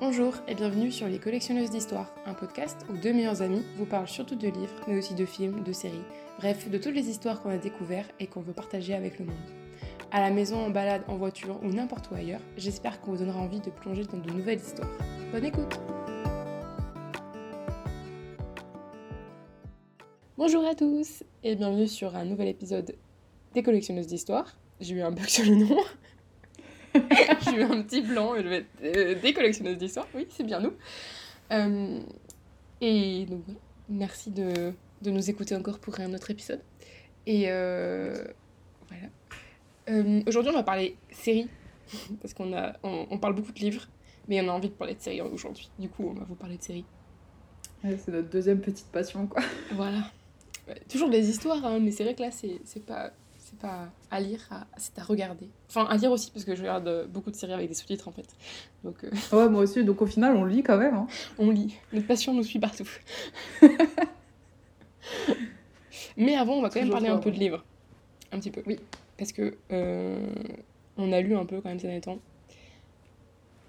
Bonjour et bienvenue sur Les Collectionneuses d'Histoire, un podcast où deux meilleurs amis vous parlent surtout de livres, mais aussi de films, de séries, bref, de toutes les histoires qu'on a découvertes et qu'on veut partager avec le monde. À la maison, en balade, en voiture ou n'importe où ailleurs, j'espère qu'on vous donnera envie de plonger dans de nouvelles histoires. Bonne écoute Bonjour à tous et bienvenue sur un nouvel épisode des Collectionneuses d'Histoire. J'ai eu un bug sur le nom. J'ai eu un petit blanc, je vais être euh, des collectionneuses d'histoire, oui, c'est bien nous. Euh, et donc, merci de, de, nous écouter encore pour un autre épisode. Et euh, voilà. Euh, Aujourd'hui, on va parler séries, parce qu'on a, on, on, parle beaucoup de livres, mais on a envie de parler de séries aujourd'hui. Du coup, on va vous parler de séries. Ouais, c'est notre deuxième petite passion, quoi. Voilà. Ouais, toujours des histoires, hein, mais c'est vrai que là, c'est pas c'est pas à lire, c'est à regarder. Enfin, à lire aussi, parce que je regarde beaucoup de séries avec des sous-titres en fait. Donc, euh... Ouais, moi aussi, donc au final, on lit quand même. Hein. On lit. Notre passion nous suit partout. Mais avant, on va quand même parler un peu de livres. Un petit peu. Oui. Parce que euh, on a lu un peu quand même ces derniers temps.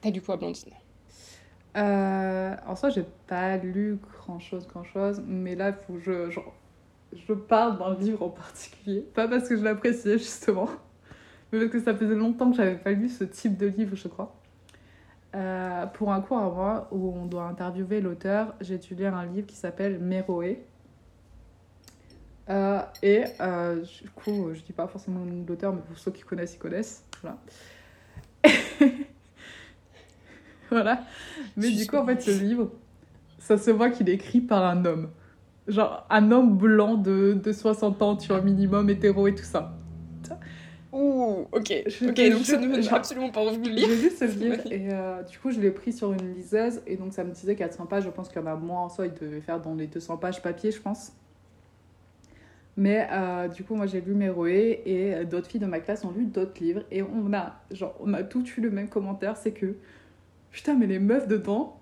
T'as lu quoi, Blondine euh, En soi, j'ai pas lu grand chose, grand chose. Mais là, il faut que je. Genre, je parle d'un livre en particulier. Pas parce que je l'appréciais, justement, mais parce que ça faisait longtemps que j'avais pas lu ce type de livre, je crois. Euh, pour un cours à moi, où on doit interviewer l'auteur, j'ai étudié un livre qui s'appelle Méroé. Euh, et euh, du coup, je dis pas forcément le nom de l'auteur, mais pour ceux qui connaissent, ils connaissent. Voilà. voilà. Mais du coup, en fait, ce livre, ça se voit qu'il est écrit par un homme genre un homme blanc de, de 60 ans, tu vois, minimum, hétéro et tout ça. Ouh, ok, je, ok, donc ça ne me absolument pas envie de le lire. J'ai lu ce livre et euh, du coup je l'ai pris sur une liseuse et donc ça me disait 400 pages, je pense qu'il y en a moins en soi, il devait faire dans les 200 pages papier, je pense. Mais euh, du coup, moi j'ai lu Méroé et euh, d'autres filles de ma classe ont lu d'autres livres et on a, genre, on a toutes eu le même commentaire c'est que putain, mais les meufs dedans,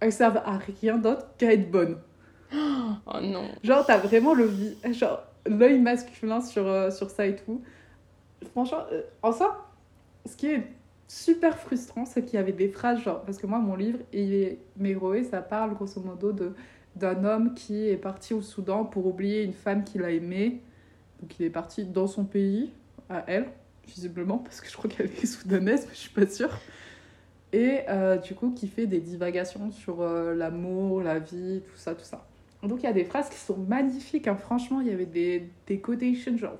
elles servent à rien d'autre qu'à être bonnes. Oh non. Genre, t'as vraiment le genre l'œil masculin sur, euh, sur ça et tout. Franchement, euh, en ça, ce qui est super frustrant, c'est qu'il y avait des phrases genre. Parce que moi, mon livre, il est Méroé, ça parle grosso modo d'un homme qui est parti au Soudan pour oublier une femme qu'il a aimée. Donc, il est parti dans son pays, à elle, visiblement, parce que je crois qu'elle est soudanaise, mais je suis pas sûre. Et euh, du coup, qui fait des divagations sur l'amour, la vie, tout ça, tout ça. Donc il y a des phrases qui sont magnifiques, hein. franchement, il y avait des, des quotations genre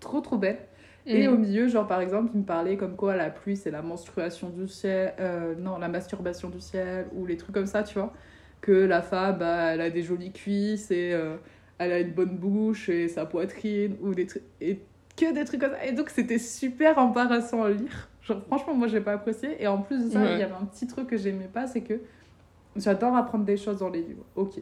trop trop belles. Mmh. Et au milieu, genre par exemple, il me parlait comme quoi la pluie c'est la menstruation du ciel, euh, non, la masturbation du ciel, ou les trucs comme ça, tu vois. Que la femme, bah, elle a des jolies cuisses et euh, elle a une bonne bouche et sa poitrine, ou des trucs. Et que des trucs comme ça. Et donc c'était super embarrassant à lire. Genre franchement, moi j'ai pas apprécié. Et en plus de ça, ouais. il y avait un petit truc que j'aimais pas, c'est que j'adore apprendre des choses dans les livres. Ok.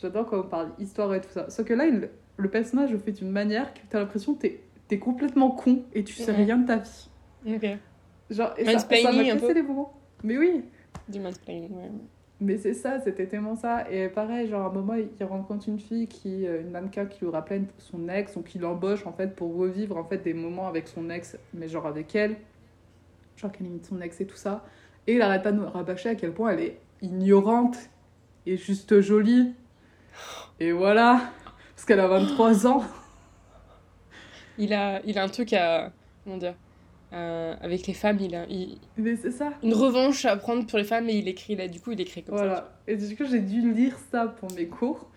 J'adore quand on parle histoire et tout ça. Sauf que là, il, le personnage le fait d'une manière que t'as l'impression que t'es es complètement con et tu sais rien de ta vie. Ok. Genre, et ça, ça m'a cassé les mots. Mais oui. Du mansplaining, ouais. Mais c'est ça, c'était tellement ça. Et pareil, genre à un moment, il rencontre une fille, qui, une mannequin qui lui rappelle son ex, ou qui l'embauche en fait pour revivre en fait des moments avec son ex, mais genre avec elle. Genre qu'elle imite son ex et tout ça. Et il arrête pas de nous rabâcher à quel point elle est ignorante et juste jolie. Et voilà, parce qu'elle a 23 ans. Il a, il a un truc à. Comment dire euh, Avec les femmes, il a. Il, Mais c'est ça. Une revanche à prendre pour les femmes et il écrit là. Du coup, il écrit comme voilà. ça. Et du coup, j'ai dû lire ça pour mes cours.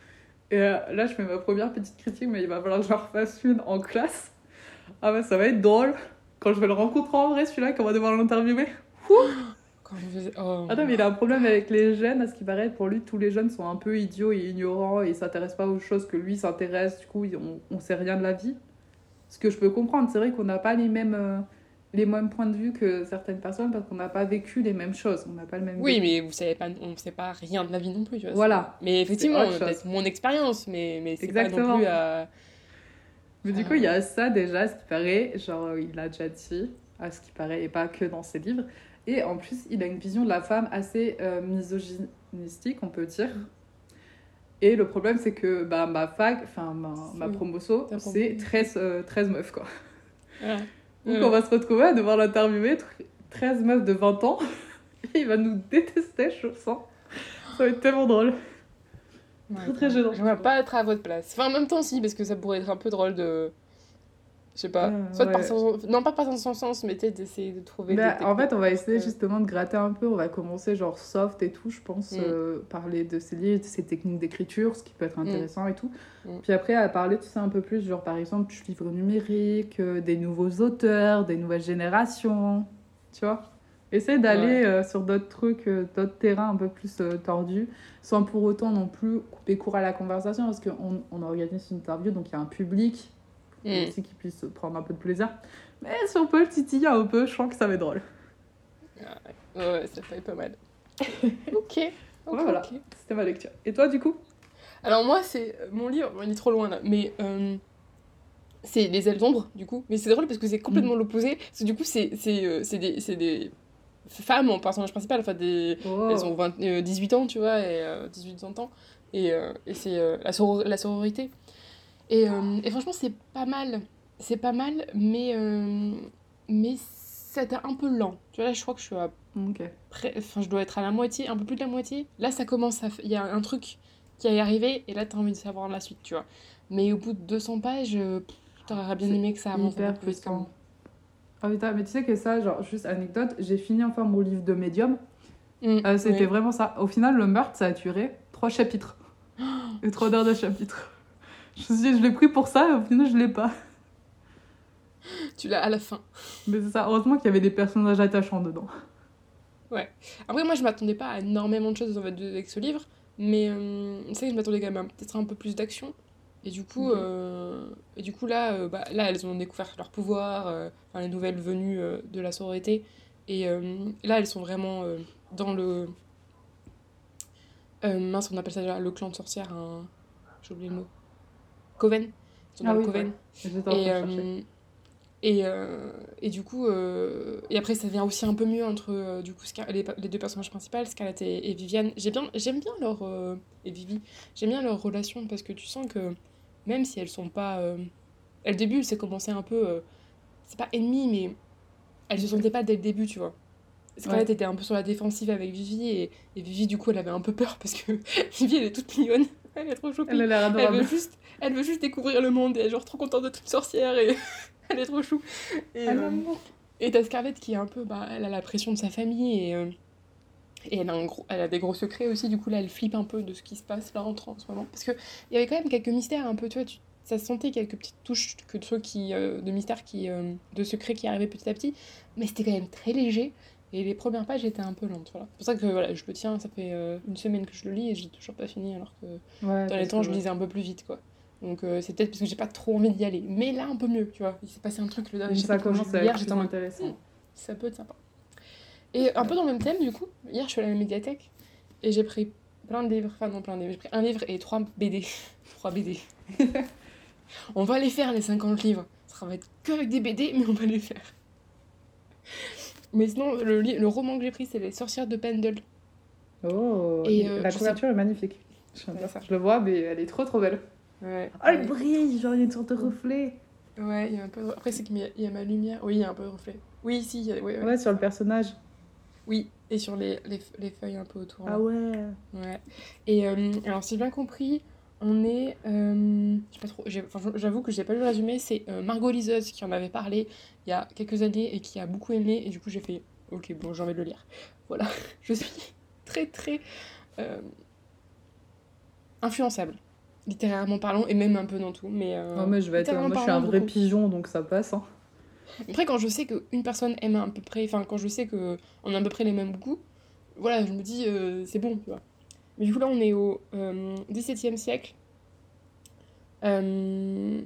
Et euh, là, je fais ma première petite critique, mais il va falloir que je refasse une en classe. Ah bah, ça va être drôle. Quand je vais le rencontrer en vrai, celui-là, qu'on va devoir l'interviewer. Oh. Attends, mais il a un problème avec les jeunes, à ce qui paraît. Pour lui, tous les jeunes sont un peu idiots et ignorants et s'intéressent pas aux choses que lui s'intéresse. Du coup, on, on sait rien de la vie. Ce que je peux comprendre, c'est vrai qu'on n'a pas les mêmes, euh, les mêmes points de vue que certaines personnes parce qu'on n'a pas vécu les mêmes choses. On n'a pas le même. Oui, mais vous savez pas, on ne sait pas rien de la vie non plus. Tu vois, voilà. Mais effectivement, peut-être mon expérience, mais, mais c'est pas non plus à. Mais du coup, il y a ça déjà, à ce qui paraît. Genre, il l'a déjà dit, à ce qui paraît, et pas que dans ses livres. Et en plus, il a une vision de la femme assez euh, misogynistique, on peut dire. Et le problème, c'est que bah, ma fac, enfin ma, ma promotion, c'est 13, euh, 13 meufs, quoi. Donc ouais. on va se retrouver à devoir l'interviewer, 13 meufs de 20 ans. Il va nous détester, je sens. Ça va être tellement drôle. Très, très gênant. J'aimerais pas être à votre place. Enfin, en même temps, si, parce que ça pourrait être un peu drôle de. Je sais pas. Ah, soit ouais. partir dans- Non, pas dans son sens, mais peut-être d'essayer de trouver. Bah, des en fait, on va essayer justement de gratter un peu. On va commencer genre soft et tout, je pense. Mm. euh, parler de ces livres, de ces techniques d'écriture, ce qui peut être Mm. intéressant et tout. Mm. Puis après, à parler, tu sais, un peu plus, genre par exemple, du livre numérique, euh, des nouveaux auteurs, des nouvelles générations. Tu vois Essayer d'aller Ouais. euh, sur d'autres trucs, euh, d'autres terrains un peu plus euh, tordus, sans pour autant non plus couper court à la conversation, parce qu'on on organise une interview, donc il y a un public Mm. aussi qui puisse prendre un peu de plaisir. Mais si on peut le titiller un peu, je sens que ça va être drôle. Ouais, ouais, ça fait pas mal. ok. Voilà. C'était ma lecture. Et toi, du coup? Alors, moi, c'est. Mon livre, il est trop loin là, mais. euh, C'est Les ailes d'ombre, du coup. Mais c'est drôle parce que c'est complètement Mm. l'opposé. Parce que du coup, c'est c'est, euh, c'est des, c'est des femmes en personnage principal, enfin des. Oh. Elles ont 20, euh, 18 ans, tu vois, et euh, 18-20 ans. Et, euh, et c'est euh, la, soror- la sororité. Et, euh, et franchement, c'est pas mal. C'est pas mal, mais, euh, mais c'était un peu lent. Tu vois, là, je crois que je suis à Ok. près... Enfin, je dois être à la moitié, un peu plus de la moitié. Là, ça commence à... Il y a un truc qui est arrivé, et là, t'as envie de savoir la suite, tu vois. Mais au bout de 200 pages, euh, t'aurais bien aimé que ça avance un peu plus. quand. Ah putain, mais tu sais que ça, genre, juste anecdote, j'ai fini enfin mon livre de médium. Mm, Euh, C'était oui. vraiment ça. Au final, le meurtre, ça a duré trois chapitres. Et trois heures de chapitres. Je me suis dit, je l'ai pris pour ça, et au final, je l'ai pas. Tu l'as à la fin. Mais c'est ça, heureusement qu'il y avait des personnages attachants dedans. Après, moi, je m'attendais pas à énormément de choses en fait, de- avec ce livre, mais euh, c'est vrai que je m'attendais quand même à peut-être un peu plus d'action. Et du coup, euh, et du coup là, euh, bah, là, elles ont découvert leur pouvoir, euh, enfin, les nouvelles venues de la sororité. Et là, elles sont vraiment dans le. Mince, on appelle ça déjà le clan de sorcières. Un... J'ai oublié le mot. Coven. Ils sont dans Ah le Coven. ouais. Et, euh, et, euh, et du coup, euh, et après, ça vient aussi un peu mieux entre du coup, les, les deux personnages principaux, Scarlett et, et Viviane. J'aime bien, leur. et Vivi, j'aime bien leur relation parce que tu sens que même si elles sont pas. Elles, le début, c'est commencé un peu. c'est pas ennemi, mais elles se sentaient pas dès le début, tu vois. Scarlett était un peu sur la défensive avec Vivi et, et Vivi, du coup, elle avait un peu peur parce que Vivi, elle est toute mignonne. Elle est trop choupie. Elle a l'air Elle veut, juste, elle veut juste découvrir le monde et elle est genre trop contente d'être une sorcière et elle est trop chou. Et, Ah, euh, et t'as Scarlett qui est un peu, bah, elle a la pression de sa famille et, euh, et elle, a un gros, elle a des gros secrets aussi. Du coup, là, elle flippe un peu de ce qui se passe là en, en ce moment. Parce qu'il y avait quand même quelques mystères un peu, tu vois, tu, ça se sentait quelques petites touches que de, trucs qui, euh, de mystères, qui, de secrets qui arrivaient petit à petit. Mais c'était quand même très léger. Et les premières pages étaient un peu lentes. Voilà. C'est pour ça que voilà, je le tiens, ça fait euh, une semaine que je le lis et j'ai toujours pas fini alors que Ouais, dans les temps, je lisais un peu plus vite, quoi. Donc euh, c'est peut-être parce que j'ai pas trop envie d'y aller. Mais là, un peu mieux, tu vois. Il s'est passé un truc le dernier Ça commence à hier, j'étais en intéressant. Hmm. ça peut être sympa. Et un peu dans le même thème, du coup, hier, je suis allée à la médiathèque et j'ai pris plein de livres. Enfin, non, plein de livres. J'ai pris un livre et trois BD. trois BD. on va les faire, les 50 livres. Ça va être que avec des BD, mais on va les faire. Mais sinon, le, le roman que j'ai pris, c'est Les sorcières de Pendle. Oh, Et, euh, la sais- couverture est magnifique. Je, Ouais, ça. je le vois, mais elle est trop trop belle. Ouais. Oh, elle brille, genre il y a une sorte de reflet. Ouais, il y a un peu de... Après, c'est qu'il y y a ma lumière. Oui, il y a un peu de reflet. Oui, si, y a- ouais, sur le personnage. Oui, et sur les, les, les feuilles un peu autour. là. Ah ouais. Ouais. Et euh, alors, si j'ai bien compris, on est. euh, pas trop. J'avoue que j'ai pas lu le résumé. C'est euh, Margot Liseuse qui en avait parlé il y a quelques années et qui a beaucoup aimé. Et du coup, j'ai fait Ok, bon, j'ai envie de le lire. Voilà. Je suis très, très. euh, influençable. Littérairement parlant, et même un peu dans tout. Mais, euh, Non, mais je vais être. Moi, je suis un vrai beaucoup. pigeon, donc ça passe. Hein. Après, quand je sais qu'une personne aime à peu près, enfin, quand je sais qu'on a à peu près les mêmes goûts, voilà, je me dis, euh, c'est bon, tu vois. Mais du coup, là, on est au euh, XVIIe siècle. Euh,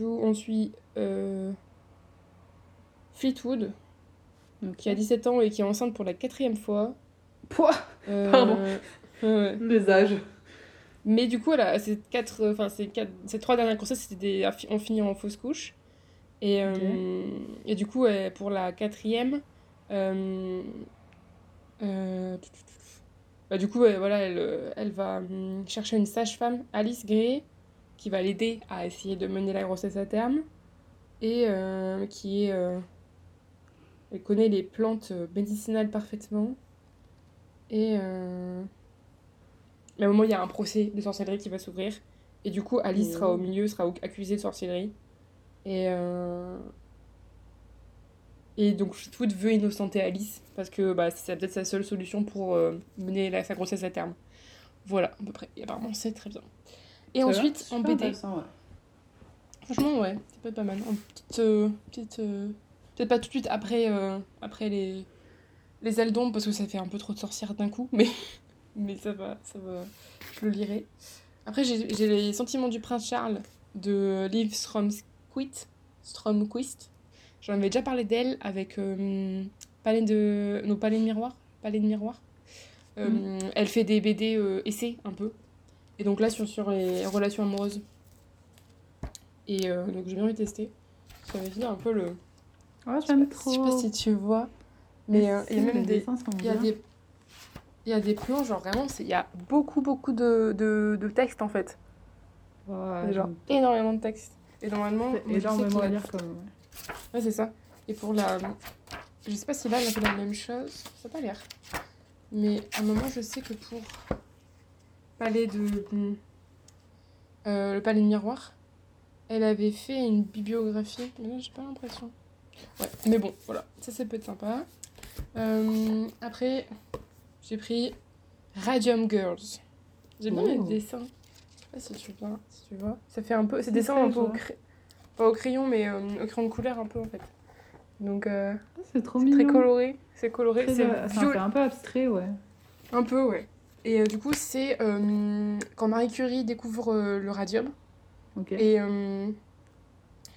on suit euh, Fleetwood, qui a 17 ans et qui est enceinte pour la quatrième fois. Pouah, Pardon. ouais. les âges. Mais du coup, voilà, ces, quatre, enfin, ces, quatre, ces trois dernières grossesses, c'était des, ont fini en fausse couche. Et, euh, et du coup, pour la quatrième, euh, euh, bah, du coup, voilà, elle, euh, elle va hum, chercher une sage-femme, Alice Gray, qui va l'aider à essayer de mener la grossesse à terme. Et euh, qui est. euh, elle connaît les plantes médicinales parfaitement. Et euh... mais à un moment, il y a un procès de sorcellerie qui va s'ouvrir. Et du coup, Alice sera au milieu, sera accusée de sorcellerie. Et, euh... et donc, Fleetwood veut innocenter Alice parce que bah, c'est peut-être sa seule solution pour euh, mener la, sa grossesse à terme. Voilà, à peu près. Et apparemment, c'est très bien. Et ensuite, en BD. Ouais. Franchement, ouais, peut être pas mal. En petite. Euh, petite euh, Peut-être pas tout de suite après, après les, les ailes d'ombre parce que ça fait un peu trop de sorcières d'un coup, mais, mais ça va, ça va. Je le lirai. Après, j'ai les sentiments du prince Charles de Liv Stromquist. Stromquist. J'en avais déjà parlé d'elle avec euh, Palais de. nos Palais de Miroir. Palais de Miroir. Euh, mm. Elle fait des BD euh, essais un peu. Et donc là, sur, sur les relations amoureuses. Et donc j'ai bien envie de tester. Ça va finir un peu le. Ouais, j'aime trop. Je sais pas si tu vois. Mais il y a même des. Il y a des. Il y a des plans, genre vraiment, il y a beaucoup, beaucoup de, de, de texte en fait. Ouais, genre énormément de texte. Et normalement. Énormément à lire quand même. Ouais, c'est ça. Et pour la. Je sais pas si là, elle a fait la même chose. Ça n'a pas l'air. Mais à un moment, je sais que pour Palais de. Euh, le Palais de Miroir, elle avait fait une bibliographie. Mais là, j'ai pas l'impression. Ouais, mais bon, voilà. Ça, ça peut être sympa. Euh, après, j'ai pris Radium Girls. J'aime bien les dessins. Je sais pas si tu vois. Si tu vois. Ça fait un peu. Ces dessins un peu. Pas au crayon, mais euh, au crayon de couleur un peu en fait. Donc, euh, Ah, c'est trop c'est mignon. très coloré. C'est coloré. C'est euh, fait un peu abstrait, ouais. Un peu, ouais. Et euh, du coup, c'est euh, quand Marie Curie découvre euh, le radium. Et,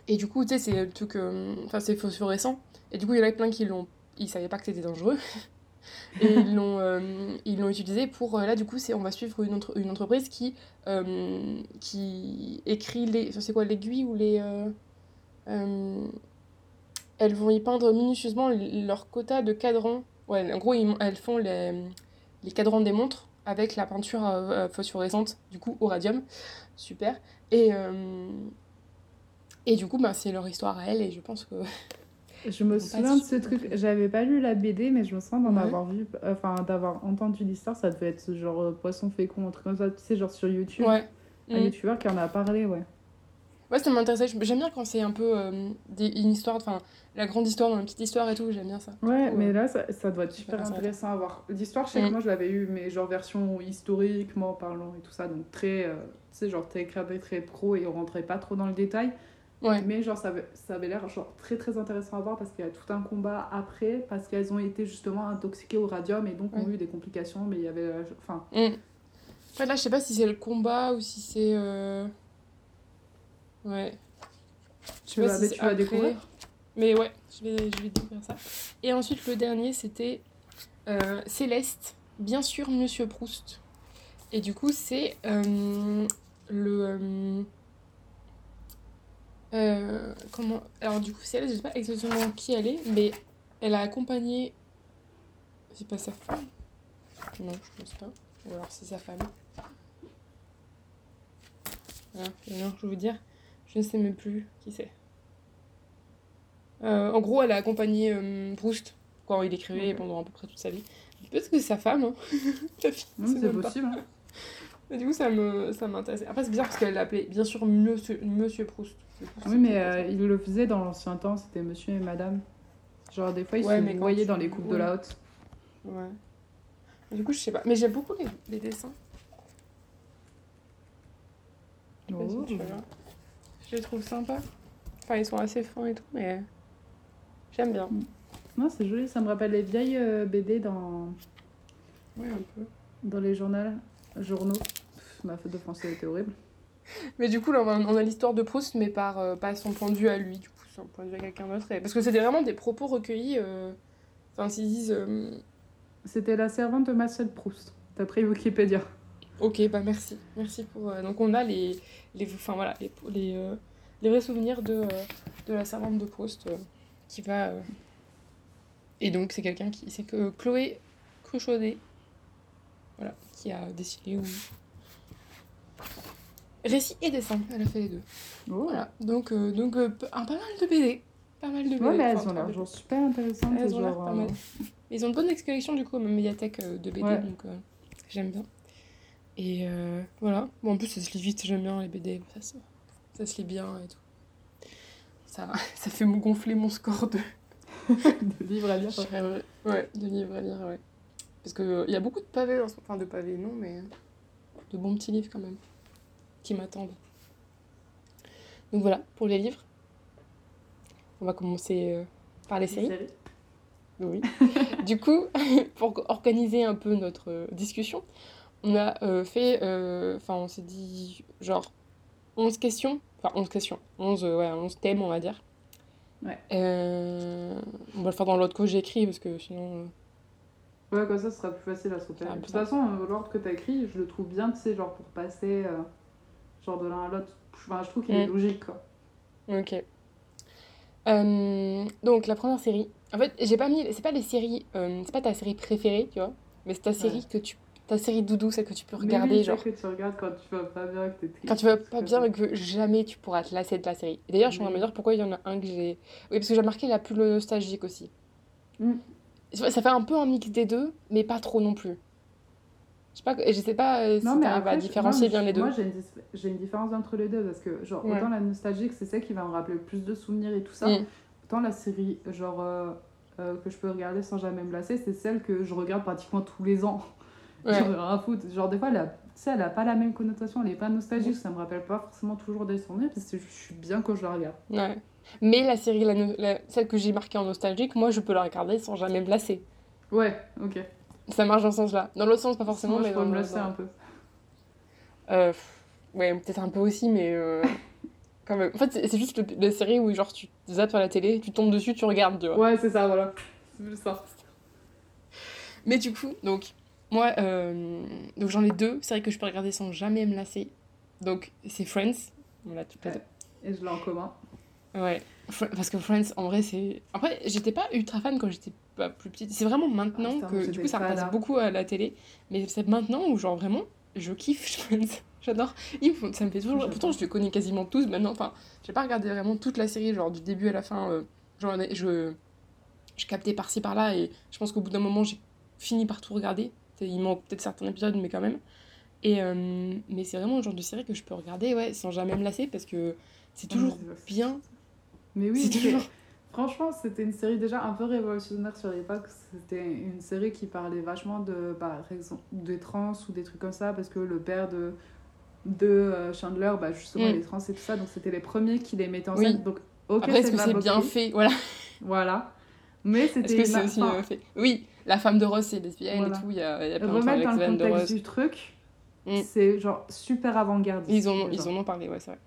et du coup, tu sais, c'est le truc. Enfin, c'est phosphorescent. Et du coup, il y en a plein qui l'ont. Ils savaient pas que c'était dangereux. et ils l'ont euh, ils l'ont utilisé pour. euh, là, du coup, on va suivre une, entre- une entreprise qui, euh, qui écrit les. C'est quoi, l'aiguille ou les. elles vont y peindre minutieusement leur quota de cadrans. Ouais, en gros, ils- elles font les, les cadrans des montres avec la peinture phosphorescente, du coup, au radium. Super. Et, et du coup, bah, c'est leur histoire à elle, et je pense que. Je me souviens de ce truc. J'avais pas lu la BD, mais je me souviens d'en Ouais. avoir vu, enfin d'avoir entendu l'histoire. Ça devait être genre euh, Poisson fécond, un truc comme ça, tu sais, genre sur YouTube. Ouais. Un Mm. youtubeur qui en a parlé, ouais. Ouais, ça m'intéressait. J'aime bien quand c'est un peu euh, des, une histoire, enfin, la grande histoire dans une petite histoire et tout, j'aime bien ça. Ouais, mais euh, là, ça, ça doit être super intéressant à voir. L'histoire, je sais que Mm. moi, je l'avais eu, mais genre version historiquement parlant et tout ça, donc très, euh, tu sais, genre très cadré, très pro, et on rentrait pas trop dans le détail. Ouais. Mais genre, ça avait, ça avait l'air genre très très intéressant à voir parce qu'il y a tout un combat après, parce qu'elles ont été justement intoxiquées au radium et donc ont eu des complications, mais il y avait. euh, Enfin, Mm. Là, je sais pas si c'est le combat ou si c'est. euh, Ouais. Je Tu vas- si mais c'est tu vas après. découvrir Mais ouais, je vais, je vais découvrir ça. Et ensuite, le dernier, c'était euh, Céleste, bien sûr, Monsieur Proust. Et du coup, c'est le. Euh, comment. Alors, du coup, Céleste, je sais pas exactement qui elle est, mais elle a accompagné. C'est pas sa femme? Non, je pense pas. Ou alors c'est sa femme. Voilà, non, je vais vous dire, je ne sais même plus qui c'est. Euh, en gros, elle a accompagné euh, Proust quand il écrivait pendant à peu près toute sa vie. Peut-être que c'est sa femme, hein. Fille, non, c'est c'est possible. hein. Mais du coup, ça me ça m'intéressait. Après, c'est bizarre parce qu'elle l'appelait bien sûr Monsieur, Monsieur Proust. Ah Oui, mais euh, ça. il le faisait dans l'ancien temps, c'était monsieur et madame. Genre, des fois, ils Ouais, se voyaient tu- dans les coupes de la haute. Ouais. Du coup, je sais pas. Mais j'aime beaucoup les, les dessins. Si Oh. Je les trouve sympas. Enfin, ils sont assez fins et tout, mais j'aime bien. Non, c'est joli, ça me rappelle les vieilles euh, BD dans, Ouais, un peu. dans les journaux. journaux. Pff, ma faute de français était horrible. Mais du coup, là, on a, l'histoire de Proust, mais par euh, pas son point de vue à lui, du coup, un point de vue à quelqu'un d'autre. Parce que c'était vraiment des propos recueillis. euh, Enfin, s'ils disent. euh, C'était la servante de Marcel Proust, d'après Wikipédia. Ok, bah merci. Merci pour. Donc, on a les. les enfin, voilà, les, les, les vrais souvenirs de, de la servante de Proust qui va. Et donc, c'est quelqu'un qui. C'est que Chloé Cruchaudet. Voilà, qui a dessiné ou. Récit et dessin, elle a fait les deux. Oh. Voilà, donc, euh, donc euh, un pas mal de BD. pas mal de BD. Ouais, mais elles enfin, ont l'air genre super intéressantes. Elles ont l'air genre, pas euh, mal. Ils ont une bonne collection du coup, même médiathèque euh, de BD, Ouais. donc euh, j'aime bien. Et euh, voilà. Bon, en plus, ça se lit vite, j'aime bien les BD, ça se, ça se lit bien et tout. Ça, ça fait me gonfler mon score de, de livres à lire. je serais, euh, ouais, de livres à lire, ouais. Parce qu'il y a beaucoup de pavés, en ce- enfin de pavés non, mais de bons petits livres quand même, qui m'attendent. Donc voilà, pour les livres. On va commencer euh, par les séries. Série. Oui. du coup, pour organiser un peu notre euh, discussion, on a euh, fait, euh, enfin on s'est dit genre 11 questions, enfin 11 questions, 11, euh, ouais, 11 thèmes on va dire. Ouais. Euh, on va le faire dans l'ordre que j'ai écrit parce que sinon... euh, Ouais, comme ça, ce sera plus facile à se repérer. De toute façon, l'ordre que t'as écrit, je le trouve bien, tu sais, genre pour passer euh, genre de l'un à l'autre. Enfin, je trouve qu'il est Mm. logique, quoi. Ok. Euh, donc la première série. En fait, j'ai pas mis. C'est pas les séries. euh, c'est pas ta série préférée, tu vois. Mais c'est ta série que tu. Ta série doudou, celle que tu peux Mais regarder, oui, genre. que tu regardes quand tu vas pas bien, que t'es triste. Quand tu vas pas bien et que jamais tu pourras te lasser de la série. D'ailleurs, je suis en train de me dire pourquoi il y en a un que j'ai. Oui, parce que j'ai marqué la plus nostalgique aussi. Mm. Ça fait un peu un mix des deux, mais pas trop non plus. Je sais pas, je sais pas euh, si Non, mais t'arrives à différencier non, bien les deux. Moi, j'ai une, différence entre les deux parce que, genre, Ouais. autant la nostalgique, c'est celle qui va me rappeler le plus de souvenirs et tout ça. Mm. Autant la série, genre, euh, euh, que je peux regarder sans jamais me lasser, c'est celle que je regarde pratiquement tous les ans. Ouais. Rien à foutre. Genre, des fois, elle a, tu sais, elle a pas la même connotation, elle est pas nostalgique, ça me rappelle pas forcément toujours des souvenirs, parce que je suis bien quand je la regarde. Ouais. Mais la série, la la- celle que j'ai marquée en nostalgique, moi je peux la regarder sans jamais me lasser. Ouais, ok. Ça marche dans ce sens-là. Dans l'autre sens, pas forcément, Moi, mais je dans le- lasser dans- un peu. Euh, ouais, peut-être un peu aussi, mais euh, quand même. En fait, c'est juste la série où genre tu zappes sur la télé, tu tombes dessus, tu regardes, tu vois. Ouais, c'est ça, voilà. C'est ça. Mais du coup, donc, moi, euh, donc j'en ai deux séries que je peux regarder sans jamais me lasser. Donc, c'est Friends. On l'a toutes les Ouais. Et je l'ai en commun. Ouais. Parce que Friends, en vrai, c'est. Après, j'étais pas ultra fan quand j'étais pas plus petite. C'est vraiment maintenant Ah, que. Du coup, ça pas repasse là. beaucoup à la télé. Mais c'est maintenant où, genre, vraiment, je kiffe Friends. J'adore. Ils me font- Ça me fait toujours. Pourtant, je les connais quasiment tous maintenant. Enfin, j'ai pas regardé vraiment toute la série, genre du début à la fin. euh, genre, je. Je captais par-ci par-là et je pense qu'au bout d'un moment, j'ai fini par tout regarder. Il manque peut-être certains épisodes, mais quand même. Et, euh, mais c'est vraiment le genre de série que je peux regarder ouais, sans jamais me lasser parce que c'est toujours Ouais, c'est- bien. Mais oui, c'est- toujours. Franchement, c'était une série déjà un peu révolutionnaire sur l'époque. C'était une série qui parlait vachement de, par exemple, des trans ou des trucs comme ça, parce que le père de, de euh, Chandler, bah, justement, Mm. il est trans et tout ça, donc c'était les premiers qui les mettaient en Oui. scène. Donc, ok, Après, est-ce c'est que c'est bien fait? Voilà. Voilà. Mais Est-ce c'était que c'est aussi bien fait? Oui, la femme de Ross, c'est lesbienne Voilà. et tout. Il y a, y a plein remettre dans le contexte du truc, Mm. c'est genre super avant-gardiste. Ils, ont, ils en ont parlé, ouais, c'est vrai.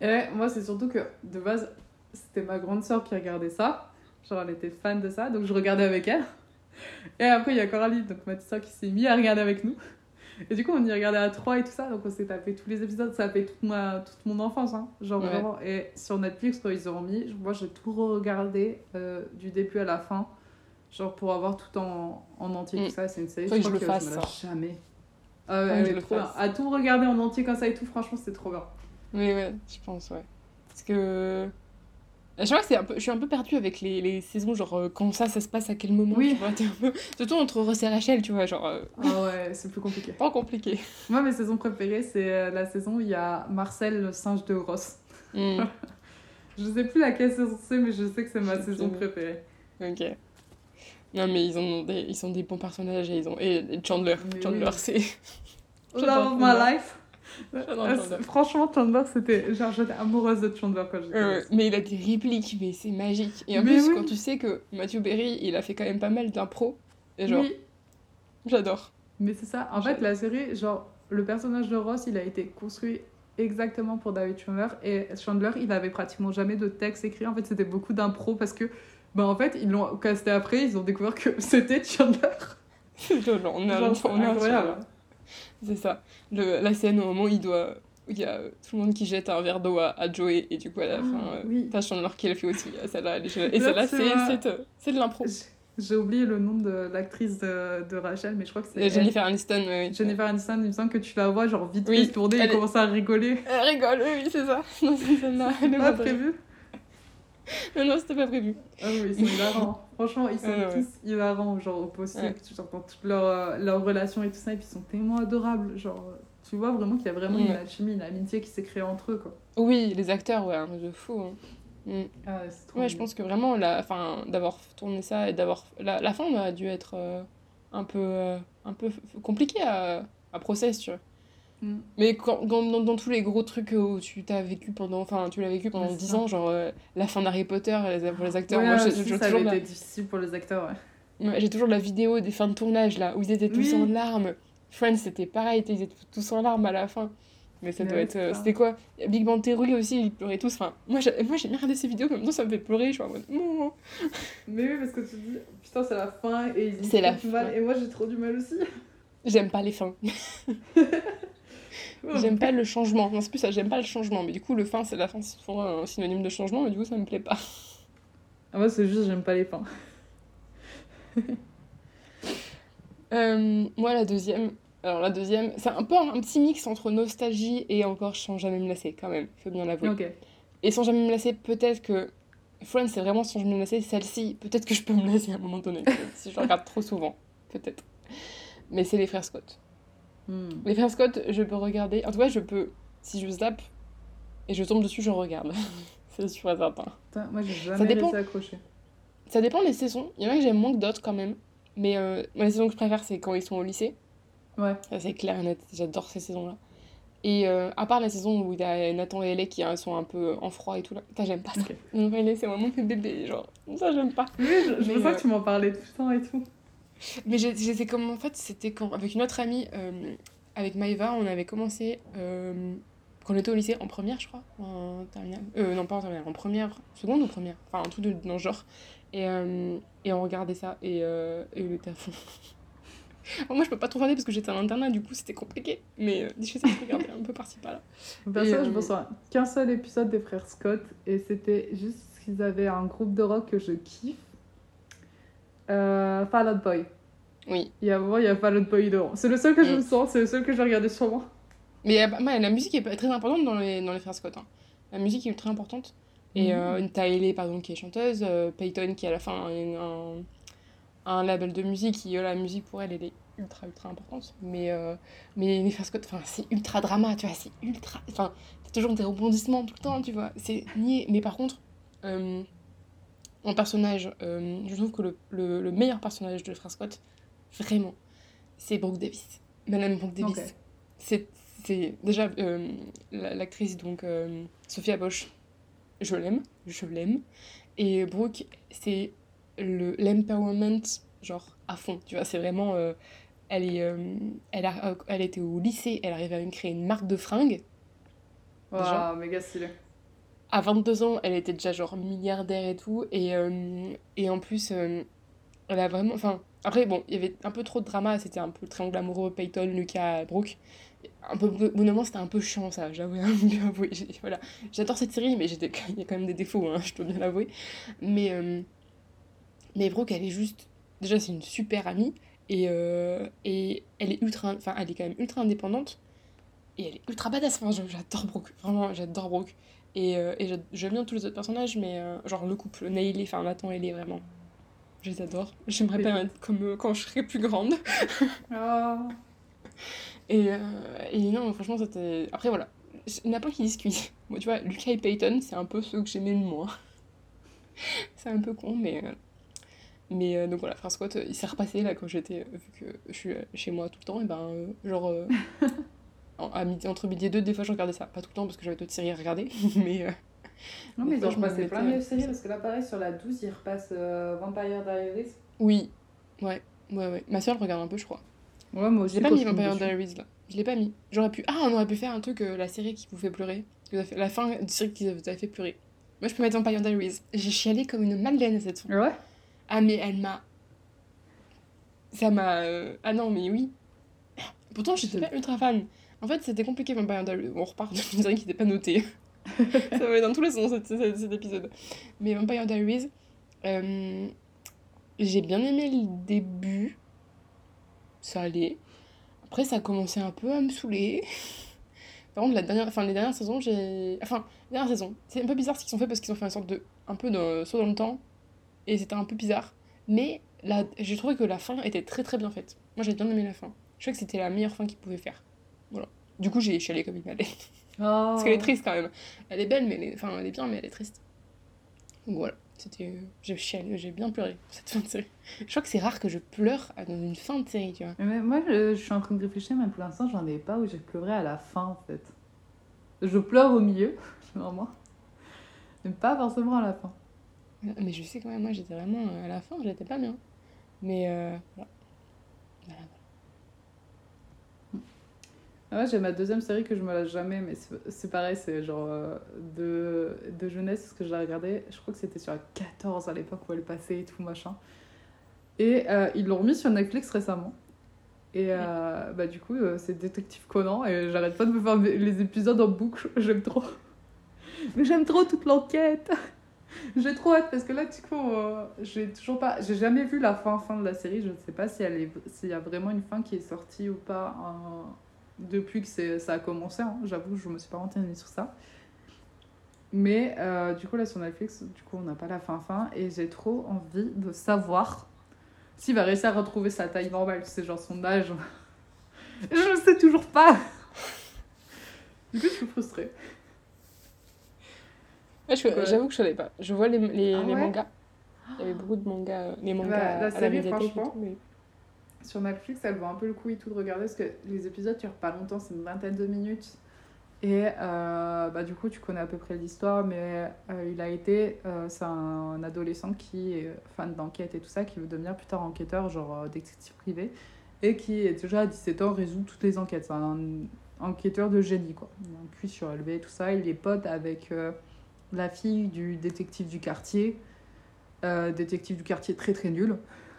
Et moi, c'est surtout que de base, c'était ma grande soeur qui regardait ça. Genre, elle était fan de ça, donc je regardais avec elle. Et après, il y a Coralie, donc ma petite soeur, qui s'est mise à regarder avec nous. Et du coup, on y regardait à trois et tout ça, donc on s'est tapé tous les épisodes. Ça a fait toute, ma, toute mon enfance, hein. Genre Ouais. vraiment. Et sur Netflix, quand ils ont mis, moi, j'ai tout regardé euh, du début à la fin. Genre pour avoir tout en, en entier, Mm. tout ça. C'est une série, que je crois que me lâche jamais. Ah ouais, je le trop bien. À tout regarder en entier comme ça et tout, franchement, c'était trop bien. Oui, ouais, je pense, ouais. Parce que. Je crois que c'est un peu, je suis un peu perdue avec les, les saisons, genre euh, quand ça, ça se passe à quel moment, Oui. tu vois, un peu... Surtout entre Ross et Rachel, tu vois, genre, euh, Ah ouais, c'est plus compliqué. pas compliqué. Moi, mes saisons préférées, c'est euh, la saison où il y a Marcel, le singe de Ross. Hmm, Je sais plus laquelle saison c'est, mais je sais que c'est ma saison préférée. ok. Non, mais ils, ont des, ils sont des bons personnages et ils ont... Et Chandler, Mais Chandler, oui. c'est... Love of my life. Chandler. c'est- Franchement, Chandler, c'était. Genre, j'étais amoureuse de Chandler quand j'étais. Euh, mais il a des répliques, mais c'est magique. Et en Mais plus, oui. quand tu sais que Matthew Berry, il a fait quand même pas mal d'impro, et genre, Oui, j'adore. mais c'est ça. En fait, la série, genre, le personnage de Ross, il a été construit exactement pour David Chandler. Et Chandler, il avait pratiquement jamais de texte écrit. En fait, c'était beaucoup d'impro parce que. Ben, en fait, ils l'ont casté après, ils ont découvert que c'était Chandler. On a, Genre, on a. C'est ça. Le, la scène au moment où il doit. il y a euh, tout le monde qui jette un verre d'eau à, à Joey, et du coup, à la fin, euh, oui. t'as Chandler qui fait aussi. euh, Celle-là, elle est. Et Là, celle-là, c'est c'est vrai. c'est, euh, c'est de l'impro. J'ai- oublié le nom de l'actrice de, de Rachel, mais je crois que c'est. Elle. Jennifer Aniston, oui. Jennifer Aniston, il me semble que tu la vois genre vite Oui, tourner et est- commencer à rigoler. Elle rigole, oui, c'est ça. Non, c'est celle-là. Elle est Pas bonne. Non, non, c'était pas prévu. Ah oui, ils sont hilarants. Franchement, ils sont Ouais, ouais. tous hilarants, genre au possible. Ouais. Tu entends toutes leurs euh, leurs relations et tout ça, et puis ils sont tellement adorables. Genre, tu vois vraiment qu'il y a vraiment une Ouais. alchimie, une amitié qui s'est créée entre eux, quoi. Oui, les acteurs, ouais, un de fou. hein. Mm. Ah, ouais, c'est trop Ouais, je pense que vraiment, la, fin, d'avoir tourné ça et d'avoir. La, la fin a dû être euh, un peu, euh, un peu compliquée à, à process, tu vois. Mm. Mais quand, quand- dans, dans tous les gros trucs où tu t'as vécu pendant. Enfin, tu l'as vécu pendant Ouais, c'est 10 ça. ans, genre euh, la fin d'Harry Potter les, pour les acteurs. Ouais, Moi, j'ai aussi, j'ai ça toujours, avait la, été difficile pour les acteurs, ouais. ouais, j'ai toujours la vidéo des fins de tournage, là, où ils étaient tous Oui. en larmes. Friends, c'était pareil, ils étaient tous en larmes à la fin. Mais ça Mais doit ouais, être. euh, ça. C'était quoi? Big Bang Theory aussi, ils pleuraient tous. Enfin, moi, j'ai moi, j'ai bien regardé ces vidéos, mais maintenant ça me fait pleurer. Je suis en mode. Non. Mais oui, parce que tu te dis, putain, c'est la fin, et ils C'est la du mal, fin. et moi j'ai trop du mal aussi. J'aime pas les fins. J'aime pas le changement. Non, c'est plus ça, j'aime pas le changement. Mais du coup, le fin, c'est la fin, c'est souvent un synonyme de changement, mais du coup, ça me plaît pas. Ah, moi, c'est juste, j'aime pas les fins. Euh, moi, la deuxième. Alors, la deuxième, c'est un peu un, un petit mix entre nostalgie et encore sans jamais me lasser, quand même, faut bien l'avouer. Et sans jamais me lasser, peut-être que. Friends, c'est vraiment sans jamais me lasser. Celle-ci, peut-être que je peux me lasser à un moment donné, si je regarde trop souvent. Peut-être. Mais c'est les frères Scott. Hmm. Les frères Scott, je peux regarder. En tout cas, je peux. Si je zappe et je tombe dessus, je regarde. c'est sûr et certain. Putain, moi j'ai jamais dépend. à accrocher. Ça dépend des saisons. Il y en a que j'aime moins que d'autres quand même. Mais euh, les saisons que je préfère, c'est quand ils sont au lycée. Ouais. Ça, c'est clair et net. J'adore ces saisons-là. Et euh, à part la saison où il y a Nathan et Ellie qui euh, sont un peu en froid et tout là, ça j'aime pas ça. Ok. Nathan et Ellie, c'est vraiment mes bébés, genre, ça j'aime pas. Oui, je, je Mais, euh, que tu m'en parlais tout le temps et tout. Mais j'étais comme, en fait, c'était quand, avec une autre amie, euh, avec Maëva, on avait commencé, euh, quand on était au lycée, en première, je crois, en terminale, euh, non pas en terminale, en première, seconde ou première, enfin un truc de, dans le genre, et, euh, et on regardait ça, et, euh, et on était à fond. Moi, je peux pas trop regarder parce que j'étais à l'internat, du coup, c'était compliqué, mais euh, je sais que je regardais un peu par-ci par-là. Perso, Et, je euh, pense qu'un seul épisode des frères Scott et c'était juste qu'ils avaient un groupe de rock que je kiffe. Euh, Fall Out Boy. Oui. Il y a un moment, il y a Fall Out Boy dedans. C'est le seul que je Mm. me sens, c'est le seul que j'ai regardé sur moi. Mais euh, bah, la musique est très importante dans les, dans les frères Scott. hein. La musique est très importante. Et Mhm. euh, t'as Ellie, par exemple, qui est chanteuse, euh, Peyton, qui à la fin a un, un, un label de musique, qui, euh, la musique pour elle, elle est ultra, ultra importante. Mais, euh, mais les frères Scott, enfin, c'est ultra drama, tu vois, c'est ultra... Enfin, t'as toujours des rebondissements tout le temps, tu vois, c'est niais. Mais par contre, euh, en personnage, euh, je trouve que le, le, le meilleur personnage de frères Scott, vraiment, c'est Brooke Davis. Madame Brooke Davis. C'est c'est déjà euh, la- l'actrice donc euh, Sophia Bosch je l'aime je l'aime et Brooke c'est le l'empowerment genre à fond tu vois c'est vraiment elle est elle a elle était au lycée elle arrive à créer une marque de fringues. Waouh, méga stylé. À 22 ans, elle était déjà genre milliardaire et tout. Et, euh, et en plus, euh, elle a vraiment. Enfin, après, bon, il y avait un peu trop de drama. C'était un peu le triangle amoureux Peyton, Lucas, Brooke. Un peu, au moment, c'était un peu chiant, ça, j'avoue. hein, Voilà. J'adore cette série, mais il y a quand même des défauts, hein, je dois bien l'avouer. Mais, euh, mais Brooke, elle est juste. Déjà, c'est une super amie. Et, et elle est ultra. Enfin, elle est quand même ultra indépendante. Et elle est ultra badass. Enfin, j'adore Brooke. Vraiment, j'adore Brooke. Et, euh, et j'aime bien tous les autres personnages, mais euh, genre le couple, Nailey, enfin Nathan et Ellie, vraiment. Je les adore. J'aimerais Oui. bien être comme eux quand je serai plus grande. Ah. Et, euh, et non, franchement, c'était. Après, voilà. Il n'y en a pas qui discutent. Moi, tu vois, Lucas et Peyton, c'est un peu ceux que j'aimais le moins. c'est un peu con, mais. euh, Mais euh, donc voilà, Frère Scott, il s'est repassé là quand j'étais. Vu que je suis chez moi tout le temps, et ben, euh, genre. euh, en- à midi, entre midi et deux, des fois je regardais ça. Pas tout le temps parce que j'avais d'autres séries à regarder, mais. euh, Non, mais ils Des ont fois, je repassé plein de séries parce que là, pareil, sur la 12, ils repassent euh, Vampire Diaries. Oui, ouais, ouais, ouais. Ma soeur le regarde un peu, je crois. Ouais, moi Je aussi. l'ai pas mis je Vampire dessus. Diaries là. Je l'ai pas mis. J'aurais pu. Ah, on aurait pu faire un truc, euh, la série qui vous fait pleurer. La fin de série qui vous a fait pleurer. Moi, je peux mettre Vampire Diaries. J'ai chialé comme une madeleine cette fin. Ouais. Ah, mais elle m'a. Ça m'a. euh, Ah non, mais oui. Pourtant, j'étais pas ultra fan. En fait, c'était compliqué Vampire Diaries. On repart d'une série qui n'était pas notée. ça va dans tous les sens cet, épisode. Mais Vampire Diaries, euh, j'ai bien aimé le début. Ça allait. Après, ça a commencé un peu à me saouler. Par contre, la dernière, enfin, les dernières saisons, j'ai. Enfin, les dernières saisons, c'est un peu bizarre ce qu'ils ont fait parce qu'ils ont fait une sorte de. un peu de saut dans le temps. Et c'était un peu bizarre. Mais j'ai trouvé que la fin était très très bien faite. Moi, j'ai bien aimé la fin. Je crois que c'était la meilleure fin qu'ils pouvaient faire. Du coup, j'ai chialé comme il fallait. Parce qu'elle est triste quand même. Elle est belle, mais elle est... enfin, elle est bien, mais elle est triste. Donc voilà. C'était. J'ai chialé, j'ai bien pleuré cette fin de série. Je crois que c'est rare que je pleure dans une fin de série, tu vois. Mais moi, je, je suis en train de réfléchir, mais pour l'instant, j'en ai pas où j'ai pleuré à la fin, en fait. Je pleure au milieu, généralement. Mais pas forcément à la fin. Mais je sais quand même, moi, j'étais vraiment. euh, À la fin, j'étais pas bien. Mais euh, voilà. Ah ouais, j'ai ma deuxième série que je me lâche jamais, mais c'est pareil, c'est genre euh, de, de jeunesse, parce que je la regardais, je crois que c'était sur la 14 à l'époque où elle passait et tout, machin. Et euh, ils l'ont remis sur Netflix récemment. Et euh, bah, du coup, c'est Détective Conan, et j'arrête pas de me faire les épisodes en boucle, j'aime trop. Mais j'aime trop toute l'enquête. J'ai trop hâte parce que là, du coup, j'ai toujours pas, j'ai jamais vu la fin fin de la série. Je ne sais pas si elle est, s'il y a vraiment une fin qui est sortie ou pas depuis que c'est, ça a commencé. hein. J'avoue, je me suis pas renseignée sur ça. Mais euh, du coup, là sur Netflix, du coup, on n'a pas la fin fin et j'ai trop envie de savoir s'il va réussir à retrouver sa taille normale, c'est genre son âge. Je ne sais toujours pas. Du coup, je suis frustrée. Ouais, Ouais. J'avoue que je savais pas. Je vois les, les, Ah les mangas. Il y avait beaucoup de mangas, euh, les mangas Bah, la à la série, franchement, tout, mais- Sur Netflix, elle vaut un peu le coup et tout de regarder parce que les épisodes durent pas longtemps, c'est une vingtaine de minutes. Et euh, bah, du coup, tu connais à peu près l'histoire, mais euh, il a été. euh, c'est un adolescent qui est fan d'enquête et tout ça, qui veut devenir plus tard enquêteur, genre détective privé, et qui est déjà à 17 ans résout toutes les enquêtes. C'est un enquêteur de génie, quoi. Il a un QI surélevé et tout ça. Il est pote avec la fille du détective du quartier. Détective du quartier très très nul.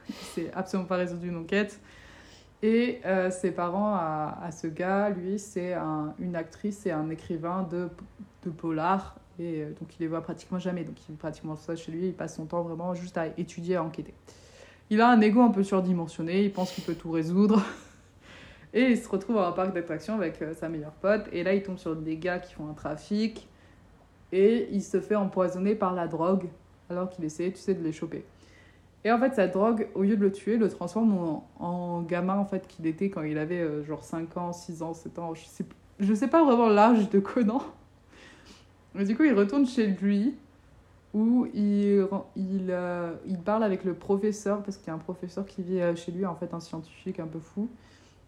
C'est absolument pas résolu une enquête. Et euh, ses parents à, à ce gars, lui, c'est un- une actrice et un écrivain de, de polar. Et euh, donc il les voit pratiquement jamais. Donc il pratiquement ça chez lui. Il passe son temps vraiment juste à étudier, à enquêter. Il a un ego un peu surdimensionné. Il pense qu'il peut tout résoudre. Et il se retrouve à un parc d'attractions avec euh, sa meilleure pote. Et là, il tombe sur des gars qui font un trafic. Et il se fait empoisonner par la drogue alors qu'il essayait, tu sais, de les choper. Et en fait, sa drogue, au lieu de le tuer, le transforme en, en gamin en fait qu'il était quand il avait euh, genre 5 ans, 6 ans, 7 ans. Je sais, je sais pas vraiment l'âge de Conan. Mais du coup, il retourne chez lui où il, euh, il parle avec le professeur, parce qu'il y a un professeur qui vit euh, chez lui, en fait, un scientifique un peu fou.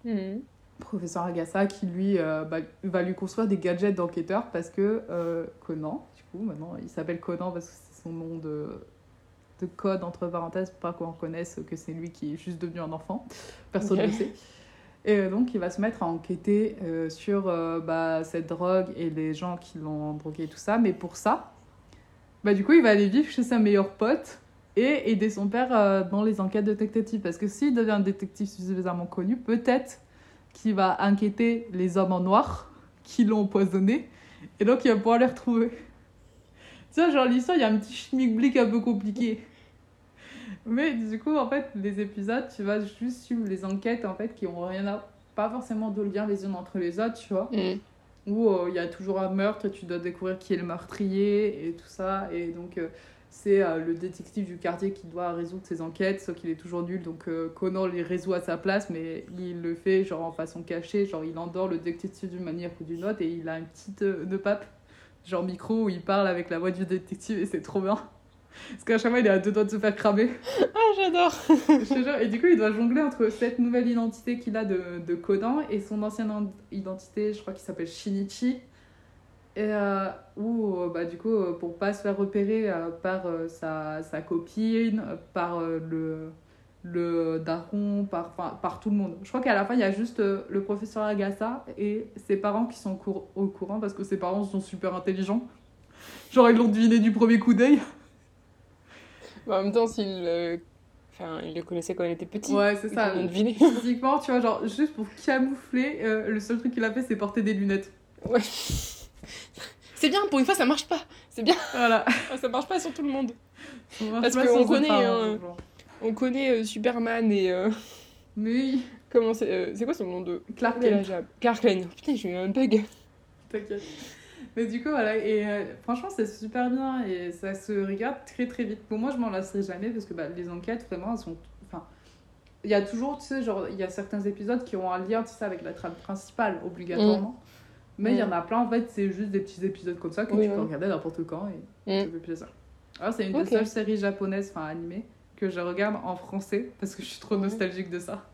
Mhm. Professeur Agassa qui lui euh, bah, va lui construire des gadgets d'enquêteur parce que Conan, du coup, maintenant il s'appelle Conan parce que c'est son nom de, de code entre parenthèses pour pas qu'on reconnaisse que c'est lui qui est juste devenu un enfant. Personne ne le sait. Et euh, donc il va se mettre à enquêter euh, sur euh, bah, cette drogue et les gens qui l'ont drogué et tout ça. Mais pour ça, bah, du coup il va aller vivre chez sa meilleure pote et aider son père euh, dans les enquêtes de détective. Parce que s'il devient un détective suffisamment connu, peut-être qu'il va inquiéter les hommes en noir qui l'ont empoisonné. Et donc, il va pouvoir les retrouver. Tu vois, genre, l'histoire, il y a un petit schmilblick un peu compliqué. Mais du coup, en fait, les épisodes, tu vas juste suivre les enquêtes, en fait, qui ont rien à... Pas forcément de lien les unes entre les autres, tu vois. Mhm. Où euh, il y a toujours un meurtre et tu dois découvrir qui est le meurtrier et tout ça. Et donc, euh, c'est euh, le détective du quartier qui doit résoudre ses enquêtes, sauf qu'il est toujours nul. Donc, Conan les résout à sa place, mais il le fait genre en façon cachée. Genre, il endort le détective d'une manière ou d'une autre et il a une petite de pape, genre micro, où il parle avec la voix du détective et c'est trop bien. Parce qu'à chaque fois, il est à deux doigts de se faire cramer. Ah, j'adore. Et du coup, il doit jongler entre cette nouvelle identité qu'il a de, de Conan et son ancienne en- identité, je crois qu'il s'appelle Shinichi. Et euh, où, euh, bah, du coup, euh, pour pas se faire repérer euh, par euh, sa, sa copine, par le, le daron, par, par tout le monde. Je crois qu'à la fin, il y a juste le professeur Agassa et ses parents qui sont au courant parce que ses parents sont super intelligents. Genre, ils l'ont deviné du premier coup d'œil. Bah, En même temps, s'il euh, enfin, il le connaissait quand il était petit. Ouais, c'est ça. Physiquement, tu vois, genre, juste pour camoufler, euh, le seul truc qu'il a fait, c'est porter des lunettes. Ouais. C'est bien, pour une fois, ça marche pas. C'est bien, Voilà. ça marche pas sur tout le monde. Parce qu'on connaît, hein. On connaît euh, Superman et. euh, Mais oui, comment c'est euh, C'est quoi son nom de. Clark Kent. Clark Kent. Putain, j'ai eu un bug. T'inquiète. Mais du coup, voilà. Et euh, franchement, c'est super bien et ça se regarde très très vite. Pour moi, je m'en lasserai jamais parce que bah, les enquêtes, vraiment, elles sont. Enfin, il y a toujours, tu sais, genre, il y a certains épisodes qui ont un lien, tu sais, avec la trame principale, obligatoirement. Mais il y en a plein, en fait, c'est juste des petits épisodes comme ça que Oui, tu peux oui. regarder n'importe quand et Mm. ça fait plaisir. Alors, c'est une des seules séries japonaises, enfin animées, que je regarde en français parce que je suis trop nostalgique de ça.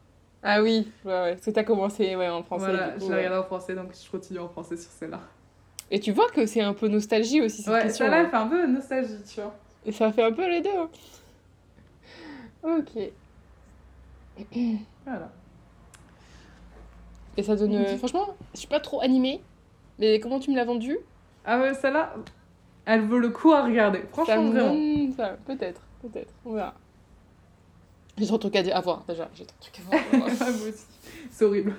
Ah oui, ouais, ouais. Parce que t'as commencé ouais, en français. voilà, du coup, je la ouais. regarde en français donc je continue en français sur celle-là. Et tu vois que c'est un peu nostalgie aussi cette Ouais, question. celle-là, hein. elle fait un peu nostalgie, tu vois. Et ça fait un peu les deux. hein. Ok. Voilà. Et ça donne. euh, Mhm. Franchement, je suis pas trop animée. Mais comment tu me l'as vendu Ah ouais, celle-là, elle vaut le coup à regarder. Ça Franchement, me vraiment. donne ça. Peut-être, peut-être. On verra. J'ai trop de trucs à voir déjà. J'ai trop de trucs à voir. Moi aussi. C'est horrible.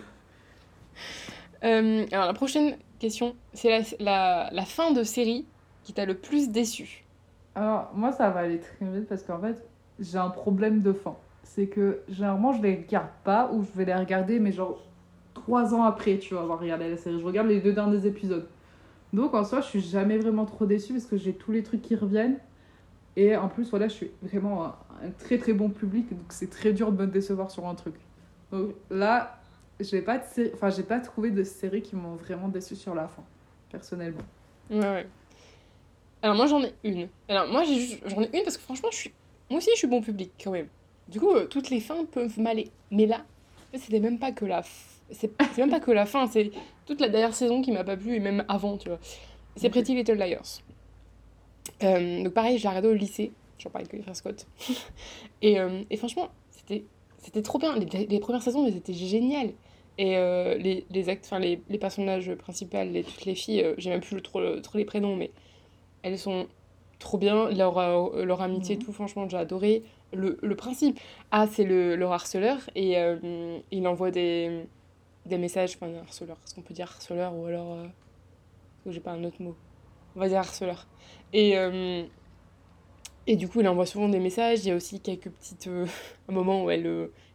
Euh, alors la prochaine question, c'est la, fin de série qui t'a le plus déçu. Alors, moi, ça va aller très vite parce qu'en fait, j'ai un problème de fin. C'est que généralement, je les regarde pas ou je vais les regarder, mais genre trois ans après, tu vas avoir regardé la série. Je regarde les deux derniers épisodes. Donc, en soi, je suis jamais vraiment trop déçue parce que j'ai tous les trucs qui reviennent. Et en plus, voilà, je suis vraiment un, un très très bon public, donc c'est très dur de me décevoir sur un truc. Donc là, j'ai pas, de enfin, j'ai pas trouvé de séries qui m'ont vraiment déçu sur la fin, personnellement. Ouais, ouais. Alors moi j'en ai une. Alors moi j'ai j'en ai une parce que franchement je suis moi aussi je suis bon public quand même. Du coup euh, toutes les fins peuvent m'aller. Mais là c'était même pas que la f- c'est même pas que la fin, c'est toute la dernière saison qui m'a pas plu et même avant, tu vois. C'est. Pretty Little Liars. Euh, donc pareil, je l'ai regardé au lycée, j'en parlais avec les frères Scott. et, euh, et franchement, c'était c'était trop bien. Les, les premières saisons, elles étaient géniales. Et euh, les, les, act- enfin, les, les personnages principaux, les, toutes les filles, euh, j'ai même plus trop, trop les prénoms, mais elles sont trop bien. Leur, euh, leur amitié et Mhm. tout, franchement, j'ai adoré. Le, le principe, ah, c'est le, leur harceleur, et euh, il envoie des, des messages, enfin, un harceleur, est-ce qu'on peut dire harceleur ou alors. j'ai pas un autre mot. On va dire harceleur. Et, et du coup, il envoie souvent des messages. Il y a aussi quelques petites. un moment où elle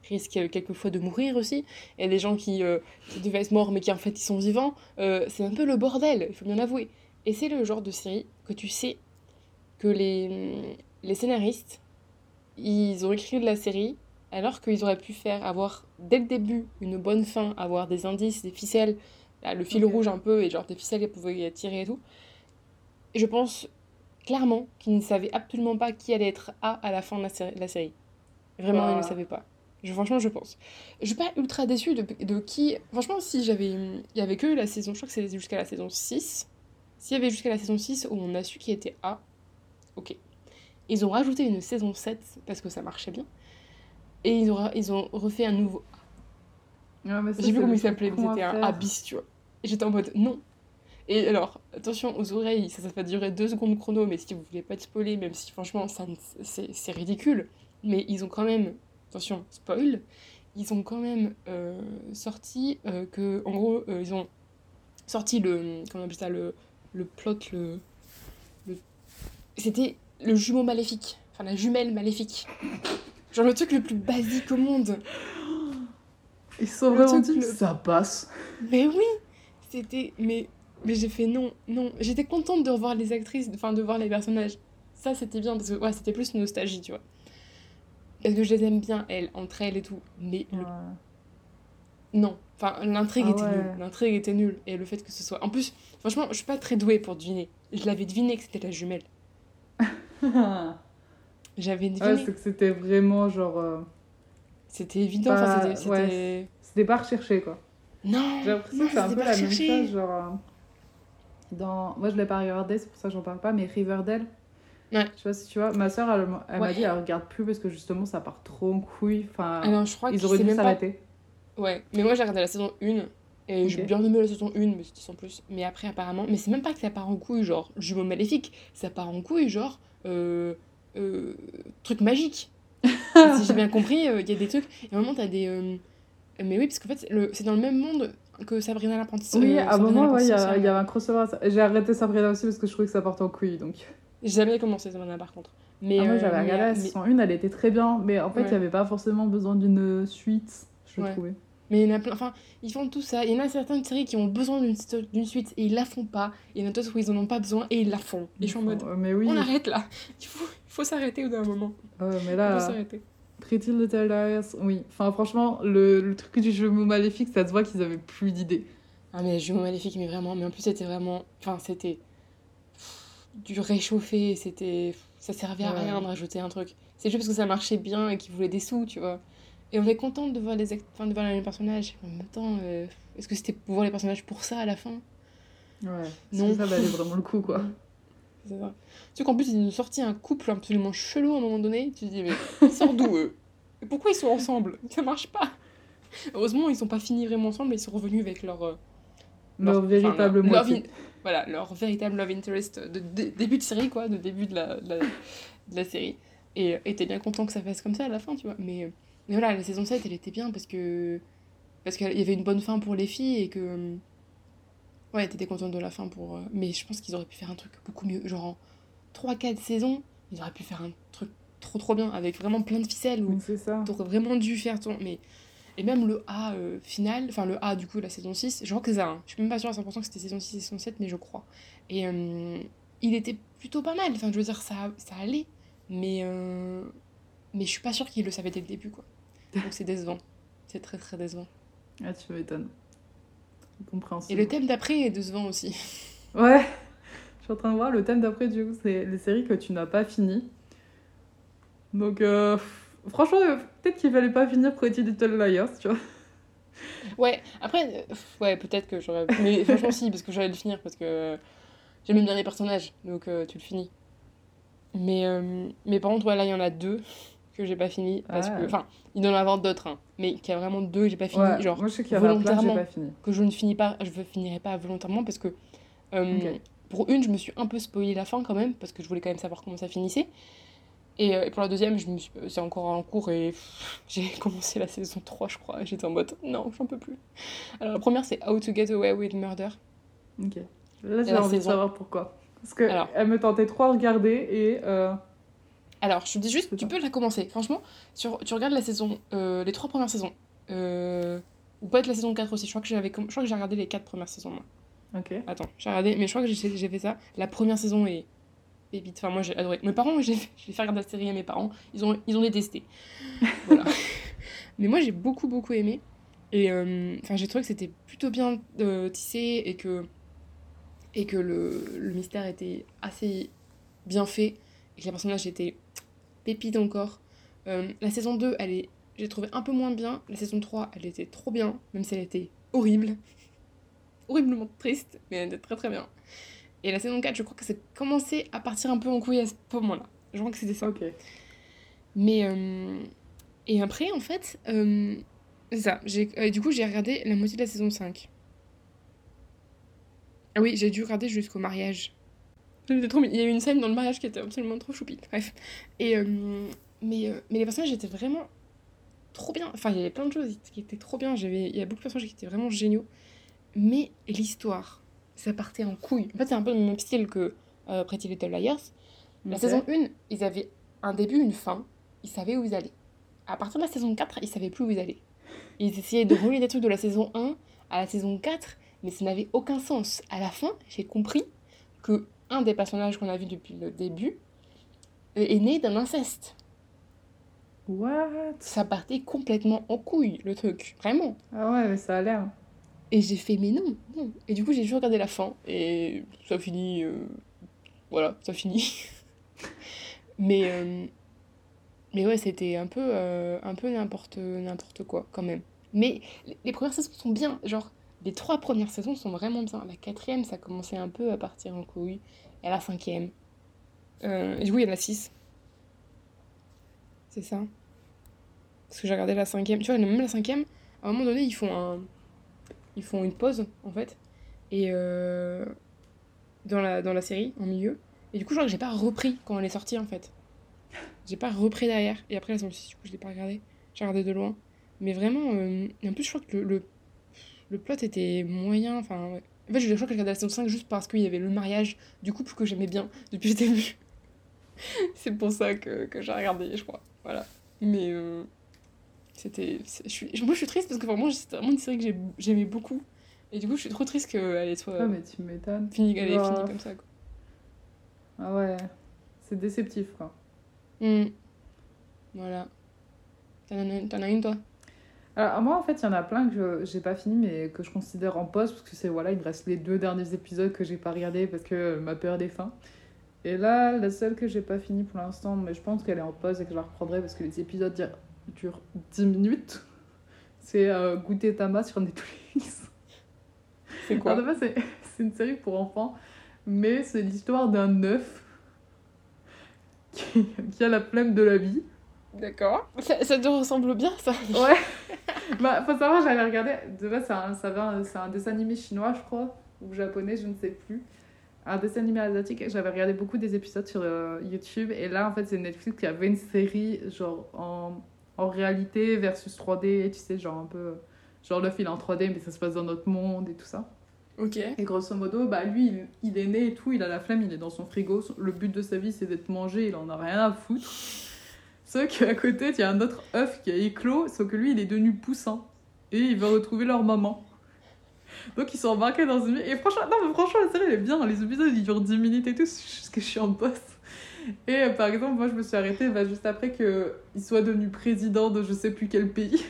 euh, risque euh, quelquefois de mourir aussi. A des gens qui, euh, qui devaient être morts mais qui en fait ils sont vivants. Euh, c'est un peu le bordel, il faut bien l'avouer. Et c'est le genre de série que tu sais que les, les scénaristes, ils ont écrit de la série alors qu'ils auraient pu faire avoir dès le début une bonne fin, avoir des indices, des ficelles, là, le fil rouge un peu et genre des ficelles qu'elles pouvaient tirer et tout. Et je pense clairement qu'ils ne savaient absolument pas qui allait être A à la fin de la série. Vraiment, ils ne savaient pas. Je, franchement, je pense. Je suis pas ultra déçue de, de qui. Franchement, si j'avais. Il y avait que la saison. Je crois que c'est jusqu'à la saison 6. S'il y avait jusqu'à la saison 6 où on a su qui était A, ok. Ils ont rajouté une saison 7 parce que ça marchait bien. Et ils ont, ils ont refait un nouveau Ouais, mais ça, j'ai vu comment il s'appelait, c'était un faire. abyss, tu vois. Et j'étais en mode non. Et alors, attention aux oreilles, ça, ça va durer deux secondes chrono, mais si vous voulez pas te spoiler, même si franchement, ça, c'est ridicule, mais ils ont quand même, attention, spoil, ils ont quand même euh, sorti euh, que, en gros, euh, ils ont sorti le, comment on appelle ça, le, le plot, le, le- c'était le jumeau maléfique, enfin la jumelle maléfique. Genre le truc le plus basique au monde. Ils sont vraiment dit, le- ça passe. Mais oui, c'était mais mais j'ai fait non non. J'étais contente de revoir les actrices, enfin de voir les personnages. Ça c'était bien parce que ouais c'était plus nostalgie tu vois. Parce que je les aime bien elles entre elles et tout. Mais le- non, enfin l'intrigue Ah était ouais. nulle. L'intrigue était nulle et le fait que ce soit. En plus franchement je suis pas très douée pour deviner. Je l'avais deviné que c'était la jumelle. Ouais, J'avais deviné. c'est que c'était vraiment genre. euh, c'était évident. pas- Enfin c'était. ouais, c'était- pas recherché quoi. Non. J'ai l'impression que c'est un peu la même chose, genre. euh, Dans... Moi je l'ai pas regardé, c'est pour ça que j'en parle pas, mais Riverdale. Ouais. Je sais pas si tu vois, ma soeur elle, m'a- elle m'a dit elle regarde plus parce que justement ça part trop en couille. Enfin, Ah non je crois ils auraient dû pas s'arrêter. Ouais, mais moi j'ai regardé la saison 1 et j'ai Ok. bien aimé la saison 1, mais c'était sans plus. Mais après, apparemment, mais c'est même pas que ça part en couille, genre jumeau maléfique, ça part en couille, genre euh, euh, truc magique. Si j'ai bien compris, euh, il y a des trucs. Et à un moment, t'as des. Mais oui, parce qu'en fait, c'est dans le même monde que Sabrina l'apprenti. Oui, à un moment, il y, avait un crossover. J'ai arrêté Sabrina aussi parce que je trouvais que ça partait en couille. Donc. J'ai jamais commencé Sabrina par contre. Mais, Ah, moi euh, j'avais regardé la saison 1, elle était très bien, mais en fait il Ouais. n'y avait pas forcément besoin d'une suite, je Ouais. trouvais. Mais il y en a plein, enfin, ils font tout ça. Il y en a certaines séries qui ont besoin d'une suite et ils la font pas. Il y en a d'autres où ils en ont pas besoin et ils la font. Et je suis en mode, Euh, Mais oui. on arrête là. Il faut, il faut s'arrêter au bout d'un moment. Ouais, mais Il faut là, s'arrêter. Pretty Little Liars, oui. Enfin, franchement, le, le truc du jeu maléfique, ça se voit qu'ils avaient plus d'idées. Ah mais Jumeaux Maléfiques, mais vraiment. Mais en plus, c'était vraiment... Enfin, c'était du réchauffé. C'était... Ça servait à Ouais. rien de rajouter un truc. C'est juste parce que ça marchait bien et qu'ils voulaient des sous, tu vois. Et on est contente de voir les, act- enfin, de voir les personnages. En même temps, euh, est-ce que c'était pour voir les personnages pour ça à la fin? Ouais. Non. Ça valait vraiment le coup, quoi. C'est ça. Tu sais qu'en plus, ils nous ont sorti un couple absolument chelou à un moment donné. Tu te dis, mais ils sortent d'où eux? Et Pourquoi ils sont ensemble? Ça marche pas. Heureusement, ils sont pas finis vraiment ensemble, ils sont revenus avec leur. euh, Leur enfin, véritable leur- love moitié. in- Voilà, leur véritable love interest de, de- début de série, quoi, de début de la, de la, de la série. Et t'es bien content que ça fasse comme ça à la fin, tu vois. Mais, mais voilà, la saison 7, elle était bien parce que. Parce qu'il y avait une bonne fin pour les filles et que. Ouais, t'étais contente de la fin pour. euh, Mais je pense qu'ils auraient pu faire un truc beaucoup mieux. Genre en 3-4 saisons, ils auraient pu faire un truc trop trop bien avec vraiment plein de ficelles où Oui. T'aurais vraiment dû faire ton. Mais... Et même le A euh, final, enfin le A du coup, la saison 6, je crois que c'est ça. hein. Je suis même pas sûre à 100% que c'était saison 6 et saison 7, mais je crois. Et euh, il était plutôt pas mal. Enfin, je veux dire, ça, ça allait. Mais, euh, mais je suis pas sûre qu'il le savait dès le début, quoi. Donc c'est décevant. C'est très très décevant. Ah, tu m'étonnes. Et Compréhensible. le thème d'après est décevant aussi. Ouais. Je suis en train de voir le thème d'après, du coup, c'est les séries que tu n'as pas finies. Donc, euh, franchement, euh, peut-être qu'il fallait pas finir Pretty Little Liars, tu vois. Ouais, après, euh, ouais, peut-être que j'aurais. Mais franchement, si, parce que j'allais le finir, parce que j'aime bien les personnages, donc euh, tu le finis. Mais, euh, mais par contre, ouais, là, il y en a deux que j'ai pas fini, parce Ah. que. Enfin, il doit y en avoir d'autres, hein, mais qu'il y a vraiment deux que j'ai pas fini, Ouais, genre, moi, je sais qu'il y en a plein que j'ai volontairement. pas fini. que je ne finis pas, je ne finirai pas volontairement, parce que. Pour une, je me suis un peu spoilé la fin quand même, parce que je voulais quand même savoir comment ça finissait. Et, euh, et pour la deuxième, je me suis- c'est encore en cours et j'ai commencé la saison 3, je crois, j'étais en mode non, j'en peux plus. Alors la première, c'est How to Get Away with Murder. Ok. Là, j'ai envie de savoir pourquoi. Parce que Alors. elle me tentait trop à regarder et. euh, Alors, je te dis juste, tu peux la commencer. Franchement, sur, tu regardes la saison, euh, les trois premières saisons. Euh, ou peut-être la saison 4 aussi. Je crois que j'avais, je crois que j'ai regardé les quatre premières saisons, moi. Ok. Attends, j'ai regardé, mais je crois que j'ai fait ça. La première saison est pépite. Enfin, moi, j'ai adoré. Mes parents, j'ai fait regarder la série à mes parents. Ils ont, ils ont détesté. Voilà. mais moi, j'ai beaucoup, beaucoup aimé. Et euh, j'ai trouvé que c'était plutôt bien euh, tissé et que, et que le, le mystère était assez bien fait et que les personnages étaient pépites encore. Euh, la saison 2, elle est, j'ai trouvé un peu moins bien. La saison 3, elle était trop bien, même si elle était horrible. Horriblement triste, mais elle était très très bien. Et la saison 4, je crois que c'est commencé à partir un peu en couille à ce moment-là. Je crois que c'était ça. Ok. Mais. euh, Et après, en fait, euh, c'est ça. J'ai... euh, du coup, j'ai regardé la moitié de la saison 5. Ah oui, j'ai dû regarder jusqu'au mariage. C'était trop... Il y a eu une scène dans le mariage qui était absolument trop choupie. Bref. Et, euh, mais, mais les personnages étaient vraiment trop bien. Enfin, il y avait plein de choses qui étaient trop bien. J'avais... Il y a beaucoup de personnages qui étaient vraiment géniaux. Mais l'histoire, ça partait en couille. En fait, c'est un peu le même style que euh, Pretty Little Liars. La saison 1, ils avaient un début, une fin. Ils savaient où ils allaient. À partir de la saison 4, ils savaient plus où ils allaient. Ils essayaient de relier des trucs de la saison 1 à la saison 4, mais ça n'avait aucun sens. À la fin, j'ai compris que un des personnages qu'on a vu depuis le début est né d'un inceste. What? Ça partait complètement en couille, le truc. Vraiment. Ah ouais, mais ça a l'air. Et j'ai fait, mais non, non. Et du coup, j'ai juste regardé la fin. Et ça finit. euh, Voilà, ça finit. mais. euh, Mais ouais, c'était un peu, euh, un peu n'importe, n'importe quoi, quand même. Mais les- premières saisons sont bien. Genre, les trois premières saisons sont vraiment bien. La quatrième, ça commençait un peu à partir en couille. Et la cinquième. Du coup, il y en a six. C'est ça. Parce que j'ai regardé la cinquième. Tu vois, même la cinquième, à un moment donné, ils font un ils font une pause en fait et euh, dans la dans la série en milieu. Et du coup que j'ai pas repris quand elle est sortie en fait. J'ai pas repris derrière. Et après la 6 du coup je l'ai pas regardé j'ai regardé de loin. Mais vraiment euh, en plus je crois que le, le, plot était moyen enfin en fait je crois que j'ai regardé la saison 5 juste parce qu'il y avait le mariage du couple que j'aimais bien depuis le début. C'est pour ça que, que j'ai regardé je crois. Voilà. Mais euh, C'était. Je suis... Moi, je suis triste parce que vraiment, c'était vraiment une série que j'ai- j'aimais beaucoup. Et du coup, je suis trop triste qu'elle soit Ah, mais tu m'étonnes. finie, elle est finie comme ça. Quoi. Ah ouais, c'est déceptif, quoi. Hmm. Voilà. T'en as, une- t'en as une, toi? Alors, moi, en fait, il y en a plein que j'ai pas fini, mais que je considère en pause, parce que c'est, voilà, il me reste les deux derniers épisodes que j'ai pas regardé parce que euh, ma peur des fins. Et là, la seule que j'ai pas fini pour l'instant, mais je pense qu'elle est en pause et que je la reprendrai parce que les épisodes durent 10 minutes, c'est euh, Goûter Tama sur Netflix. C'est quoi? Alors, de c'est c'est une série pour enfants, mais c'est l'histoire d'un œuf qui, qui a la flemme de la vie. D'accord. Ça, ça te ressemble bien, ça Ouais. bah, faut savoir, j'avais regardé. De base, c'est un, c'est un dessin animé chinois, je crois, ou japonais, je ne sais plus. Un dessin animé asiatique. J'avais regardé beaucoup des épisodes sur euh, YouTube. Et là, en fait, c'est Netflix qui avait une série, genre, en, en réalité versus 3D. Tu sais, genre un peu. Genre, le il est en 3D, mais ça se passe dans notre monde et tout ça. Ok. Et grosso modo, bah, lui, il, il est né et tout, il a la flemme, il est dans son frigo. Le but de sa vie, c'est d'être mangé, il en a rien à foutre. Sauf qu'à côté, il y a un autre œuf qui a éclos, sauf que lui, il est devenu poussant. Et il va retrouver leur maman. Donc ils sont embarqués dans une... Et franchement, non, mais franchement, la série, elle est bien. Les épisodes, ils durent 10 minutes et tout, c'est juste que je suis en boss. Et euh, par exemple, moi, je me suis arrêtée bah, juste après qu'il soit devenu président de je sais plus quel pays.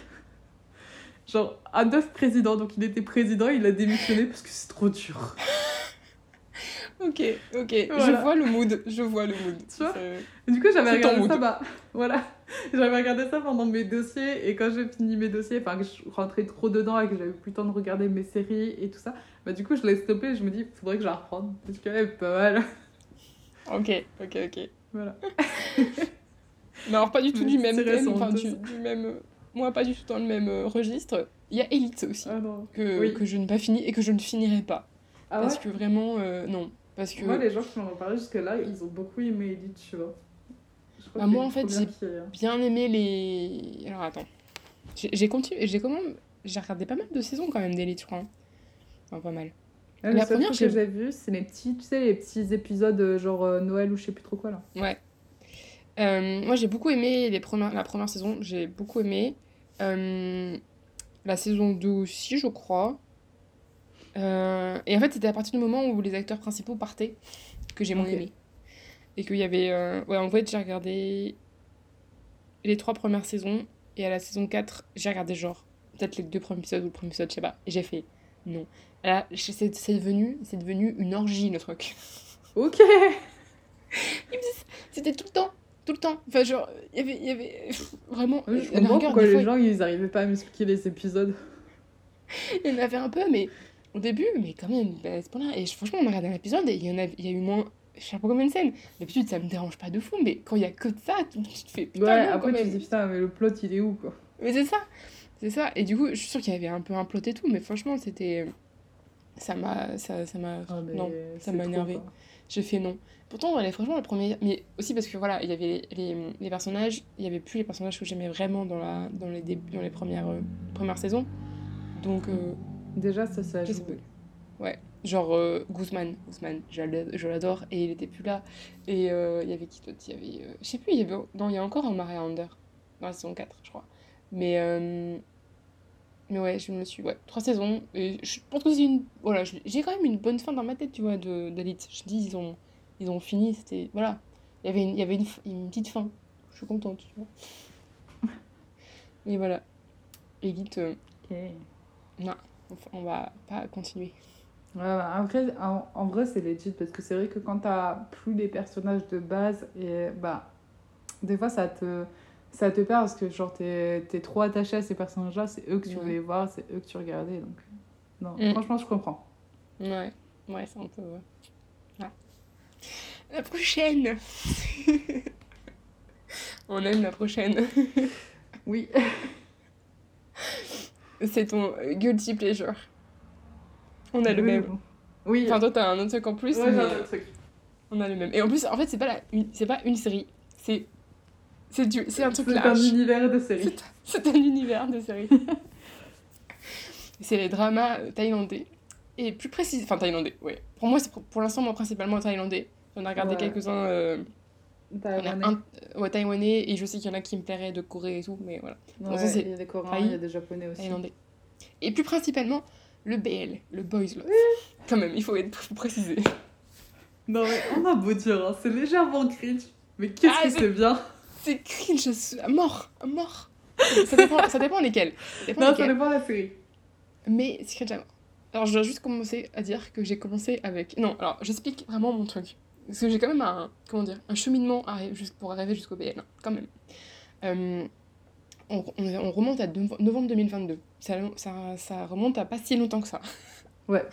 Genre, un œuf président. Donc il était président, il a démissionné parce que c'est trop dur. Ok, ok. Voilà. Je vois le mood. Je vois le mood. Tu vois du coup, j'avais regardé ça, bah, voilà. J'avais regardé ça pendant mes dossiers, et quand j'ai fini mes dossiers, enfin, que je rentrais trop dedans et que j'avais plus le temps de regarder mes séries et tout ça, bah, du coup, je l'ai stoppé et je me dis, faudrait que je la reprenne. Parce qu'elle est pas mal. Ok, ok, ok. Voilà. Mais alors, pas du tout du même thème, enfin, du, même... Moi, pas du tout dans le même euh, registre. Il y a Elite aussi, Ah non. que, oui. que je n'ai pas fini et que je ne finirai pas. Ah ouais parce que vraiment, euh, non. Parce que Moi, les gens qui m'en ont parlé jusque-là, ils ont beaucoup aimé Elite, tu vois. Je crois Bah, moi, en fait, j'ai- hein. bien aimé les... Alors, attends. J'ai continué, j'ai même... J'ai regardé pas mal de saisons quand même d'Elite, je crois. hein. Enfin, pas mal. Ah, La première, truc que j'ai vu, c'est les petits, tu sais, les petits épisodes euh, genre euh, Noël ou je sais plus trop quoi là. Ouais. Euh, moi, j'ai beaucoup aimé les premières, la première saison. J'ai beaucoup aimé. Euh, la saison 2 aussi, je crois. Et en fait, c'était à partir du moment où les acteurs principaux partaient que j'ai moins Ok. aimé. Et qu'il y avait... Ouais, en fait, j'ai regardé les trois premières saisons. Et à la saison 4, j'ai regardé genre peut-être les deux premiers épisodes ou le premier épisode, je sais pas. Et j'ai fait non. Là, c'est c'est devenu, c'est devenu une orgie, le truc. Ok C'était tout le temps, tout le temps. Enfin, genre, il y avait, il y avait vraiment. Je comprends pourquoi les fois, gens ils arrivaient pas à m'expliquer les épisodes. Il y en avait un peu, mais au début, mais quand même, bah, c'est pas là. Et franchement, on a regardé un épisode et il y en a, il y a eu moins. Je sais pas combien de scènes. D'habitude, ça me dérange pas de fou, mais quand il y a que de ça, tu, te fais putain, Ouais, non, après tu te dis putain, mais le plot il est où quoi Mais c'est ça, c'est ça. Et du coup, je suis sûre qu'il y avait un peu un plot et tout, mais franchement, c'était. Ça m'a. Ça, ça m'a. Ah, non, c'est m'a énervé. J'ai fait non. Pourtant, est franchement la première. Mais aussi parce que voilà, il y avait les, les personnages, il y avait plus les personnages que j'aimais vraiment dans, la, dans, les, débuts, dans les premières, euh, premières saisons. Donc, euh, Déjà, ça, ça joue. Ouais. Genre euh, Guzman, Guzman, je l'ad- je l'adore et il était plus là. Et il y avait qui d'autre? Il y avait. je sais plus, il y avait. Non, il y a encore un Maria Under dans la saison 4, je crois. Mais. euh, mais ouais, je me suis. Ouais, trois saisons. Et je pense que c'est une. Voilà, j'ai quand même une bonne fin dans ma tête, tu vois, de d'Elite. Je dis, ils ont, ils ont fini, c'était. Voilà. Il y avait, une, il y avait une, une petite fin. Je suis contente, tu vois. Et voilà. Elite, euh, Ok. enfin, on va pas continuer. Ouais, après, en, en vrai, c'est legit parce que c'est vrai que quand t'as plus les personnages de base, et bah, des fois ça te, ça te perd parce que genre t'es es trop attaché à ces personnages-là, c'est eux que tu voulais voir, c'est eux que tu regardais. Donc, non, Mm. franchement, je comprends. Ouais, ouais, c'est un peu. ouais. La prochaine On aime la prochaine. Oui. C'est ton euh, guilty pleasure. On a le même. bon. Oui. Enfin, toi, t'as un autre truc en plus, Ouais, j'ai mais un autre truc. on a le même. Et en plus, en fait, c'est pas, la, c'est pas une série. C'est, c'est, du, un truc C'est un large. univers de série. C'est un univers de série. c'est les dramas euh, thaïlandais. Et plus précis, enfin thaïlandais, ouais. Pour moi, c'est pour, pour l'instant, moi, principalement thaïlandais. J'en ai regardé Ouais. quelques-uns euh, Taïwanais. un ouais, taïwanais et je sais qu'il y en a qui me plairaient de Corée et tout, mais voilà. Ouais, il y a des Coréens, il y a des Japonais aussi. Thaïlandais. Et plus principalement, le BL, le Boys Love. Quand même, il faut, être, faut préciser. Non mais on a beau dire, hein, c'est légèrement cringe, mais qu'est-ce Ah, que c'est bien C'est cringe à mort, à mort. Ça dépend, ça dépend lesquels. Ça dépend Non, ça lesquels. dépend de la série. Mais c'est cringe à mort. Alors, je dois juste commencer à dire que j'ai commencé avec. Non, alors, j'explique vraiment mon truc. Parce que j'ai quand même un. Comment dire Un cheminement à pour arriver jusqu'au BL, quand même. Euh, on, on- on remonte à novembre 2022. Ça, ça, ça remonte à pas si longtemps que ça. Ouais.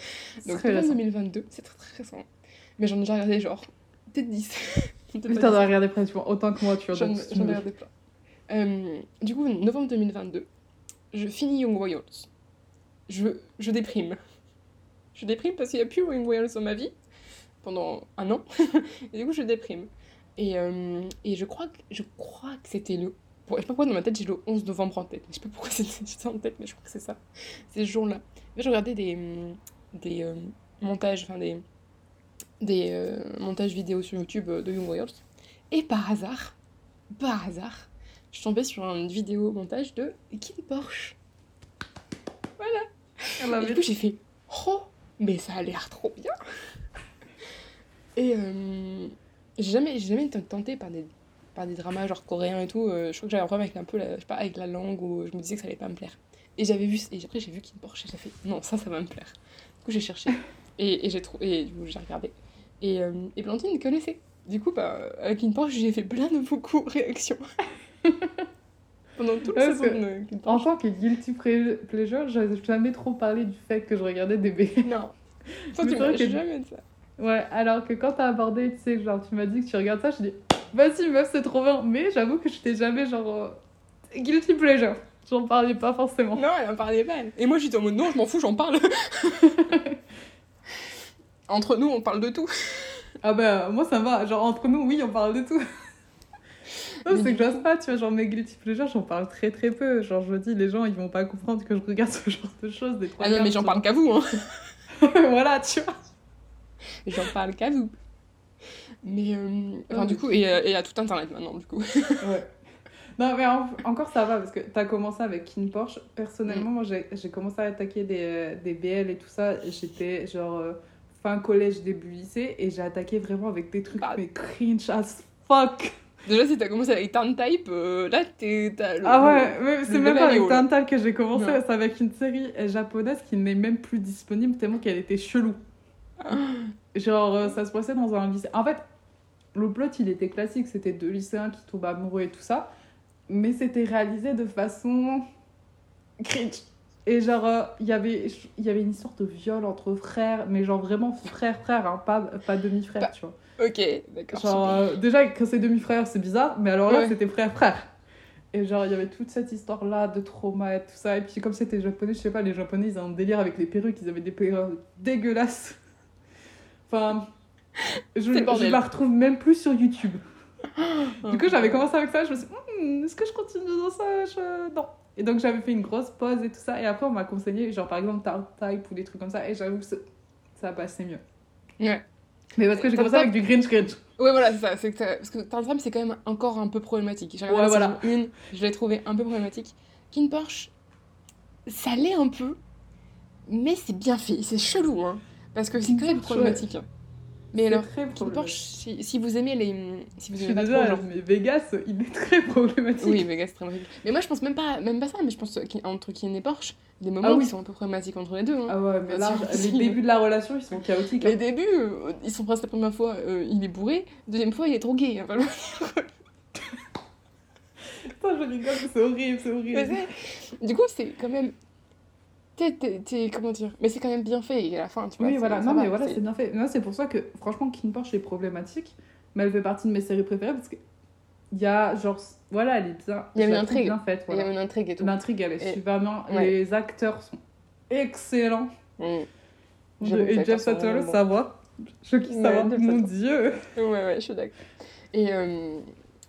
Donc, novembre récent. 2022, c'est très très récent. Mais j'en ai déjà regardé genre. Peut-être 10. Mais 10. t'en as regardé pratiquement autant que moi, tu vois. J'en ai regardé plein. Euh, du coup, novembre 2022, je finis Young Royals. Je, je déprime. Je déprime parce qu'il n'y a plus Young Royals dans ma vie pendant un an. et du coup, je déprime. Et, euh, et je crois que, je crois que c'était le. Bon, je sais pas pourquoi dans ma tête j'ai le 11 novembre en tête. Je sais pas pourquoi c'était en tête, mais je crois que c'est ça. C'est ce jour-là. Je regardais des, des euh, montages, enfin des, des euh, montages vidéo sur YouTube euh, de Young Royals. Et par hasard, par hasard, je tombée sur une vidéo montage de Kim Porsche. Elle avait- Et du coup, j'ai fait Oh, mais ça a l'air trop bien Et euh, j'ai jamais, jamais été tentée par des, par des dramas genre coréens et tout. euh, je crois que j'avais un problème avec un peu la, je sais pas, avec la langue ou je me disais que ça allait pas me plaire. Et j'avais vu, et après j'ai vu Kim Porsche et j'ai fait Non, ça, ça va me plaire. Du coup, j'ai cherché et, et j'ai trouvé, et du coup, j'ai regardé. Et, euh, et Blandine connaissait. Du coup, bah, avec Kim Porsche, j'ai fait plein de beaucoup réactions. Pendant toute la saison En tant que guilty pleasure, j'ai jamais trop parlé du fait que je regardais des BL. Non. Mais tu m'as jamais dit ça. Ouais, alors que quand t'as abordé, tu sais, genre tu m'as dit que tu regardes ça, je dis vas-y meuf, c'est trop bien. Mais j'avoue que j'étais jamais genre euh, guilty pleasure. J'en parlais pas forcément. Non, elle en parlait pas. elle. Et moi, j'étais en mode non, je m'en fous, j'en parle. Entre nous, on parle de tout. Ah bah moi ça va, genre entre nous, oui, on parle de tout. C'est que j'ose pas, tu vois, genre mes guilty pleasures, j'en parle très très peu. Genre je me dis, les gens ils vont pas comprendre que je regarde ce genre de choses. Des Ah non, mais j'en parle qu'à vous, hein. voilà, tu vois. J'en parle qu'à vous. Mais, euh, enfin, du coup, et, euh, et à tout internet maintenant, du coup. Ouais. Non, mais en- encore ça va parce que t'as commencé avec Kin Porsche. Mm. Personnellement, moi j'ai j'ai commencé à attaquer des, euh, des BL et tout ça. J'étais genre euh, fin collège, début lycée et j'ai attaqué vraiment avec des trucs Bah. mais cringe as fuck. Déjà, si t'as commencé avec Type, euh, là, t'es. Ah ouais, c'est même pas avec. Tantal que j'ai commencé, c'est avec une série japonaise qui n'est même plus disponible tellement qu'elle était chelou. Genre, euh, ça se passait dans un lycée. En fait, le plot, il était classique. C'était deux lycéens qui tombent amoureux et tout ça. Mais c'était réalisé de façon cringe. Et genre, euh, il y avait- il y avait une histoire de viol entre frères, mais genre vraiment frère-frère, hein, pas, pas demi-frère, Bah, tu vois. Ok, d'accord. Genre, euh, déjà, quand c'est demi-frère, c'est bizarre, mais alors là, Ouais. c'était frère-frère. Et genre, il y avait toute cette histoire-là de trauma et tout ça. Et puis, comme c'était japonais, je sais pas, les japonais, ils ont un délire avec les perruques, ils avaient des perruques dégueulasses. Enfin, je, je la retrouve même plus sur YouTube. Du coup, j'avais commencé avec ça, je me suis dit, Hmm, est-ce que je continue dans ça? Je... Non. Et donc, j'avais fait une grosse pause et tout ça. Et après, on m'a conseillé, genre, par exemple, Tart Type ou des trucs comme ça. Et j'avoue que ça passait mieux. Ouais. Mais parce que j'ai commencé avec du cringe cringe. Ouais, voilà, c'est ça. C'est que Parce que Turn Type, c'est quand même encore un peu problématique. J'ai regardé Ouais, voilà. 1, je l'ai trouvé un peu problématique. Kin Porsche, ça l'est un peu, mais c'est bien fait. C'est chelou, hein. Parce que c'est quand même problématique. hein. Mais alors. Porsche, si, si vous aimez les. Si vous Je aimez suis pas trop, désolée, genre. mais Vegas, il est très problématique. Oui, Vegas, c'est très problématique. Mais moi, je pense même pas, même pas ça, mais je pense qu'entre Kin et Porsche, des moments Ah oui. qui sont un peu problématiques entre les deux. hein. Ah ouais, mais là, Vas-y, les débuts de la relation, ils sont chaotiques. Les hein. débuts, euh, ils sont presque la première fois, euh, il est bourré, deuxième fois, il est drogué. hein, vraiment. Putain, je rigole, c'est horrible, c'est horrible. du coup, c'est quand même. T'es, comment dire Mais c'est quand même bien fait, et à la fin, tu vois. Oui, voilà, non, va, mais voilà, c'est- bien fait. C'est pour ça que, franchement, King Porsche est problématique, mais elle fait partie de mes séries préférées parce que il y a, genre, voilà, elle est bien. Il y a une intrigue. bien faite, Il y a voilà. une intrigue et tout. L'intrigue, elle est Et- super bien. ouais. Les acteurs sont excellents. Mm. De- Et Jeff vraiment ça va. Je kiffe Ouais, ça va. Mon dieu. Ouais, ouais, je suis d'accord. Et. euh,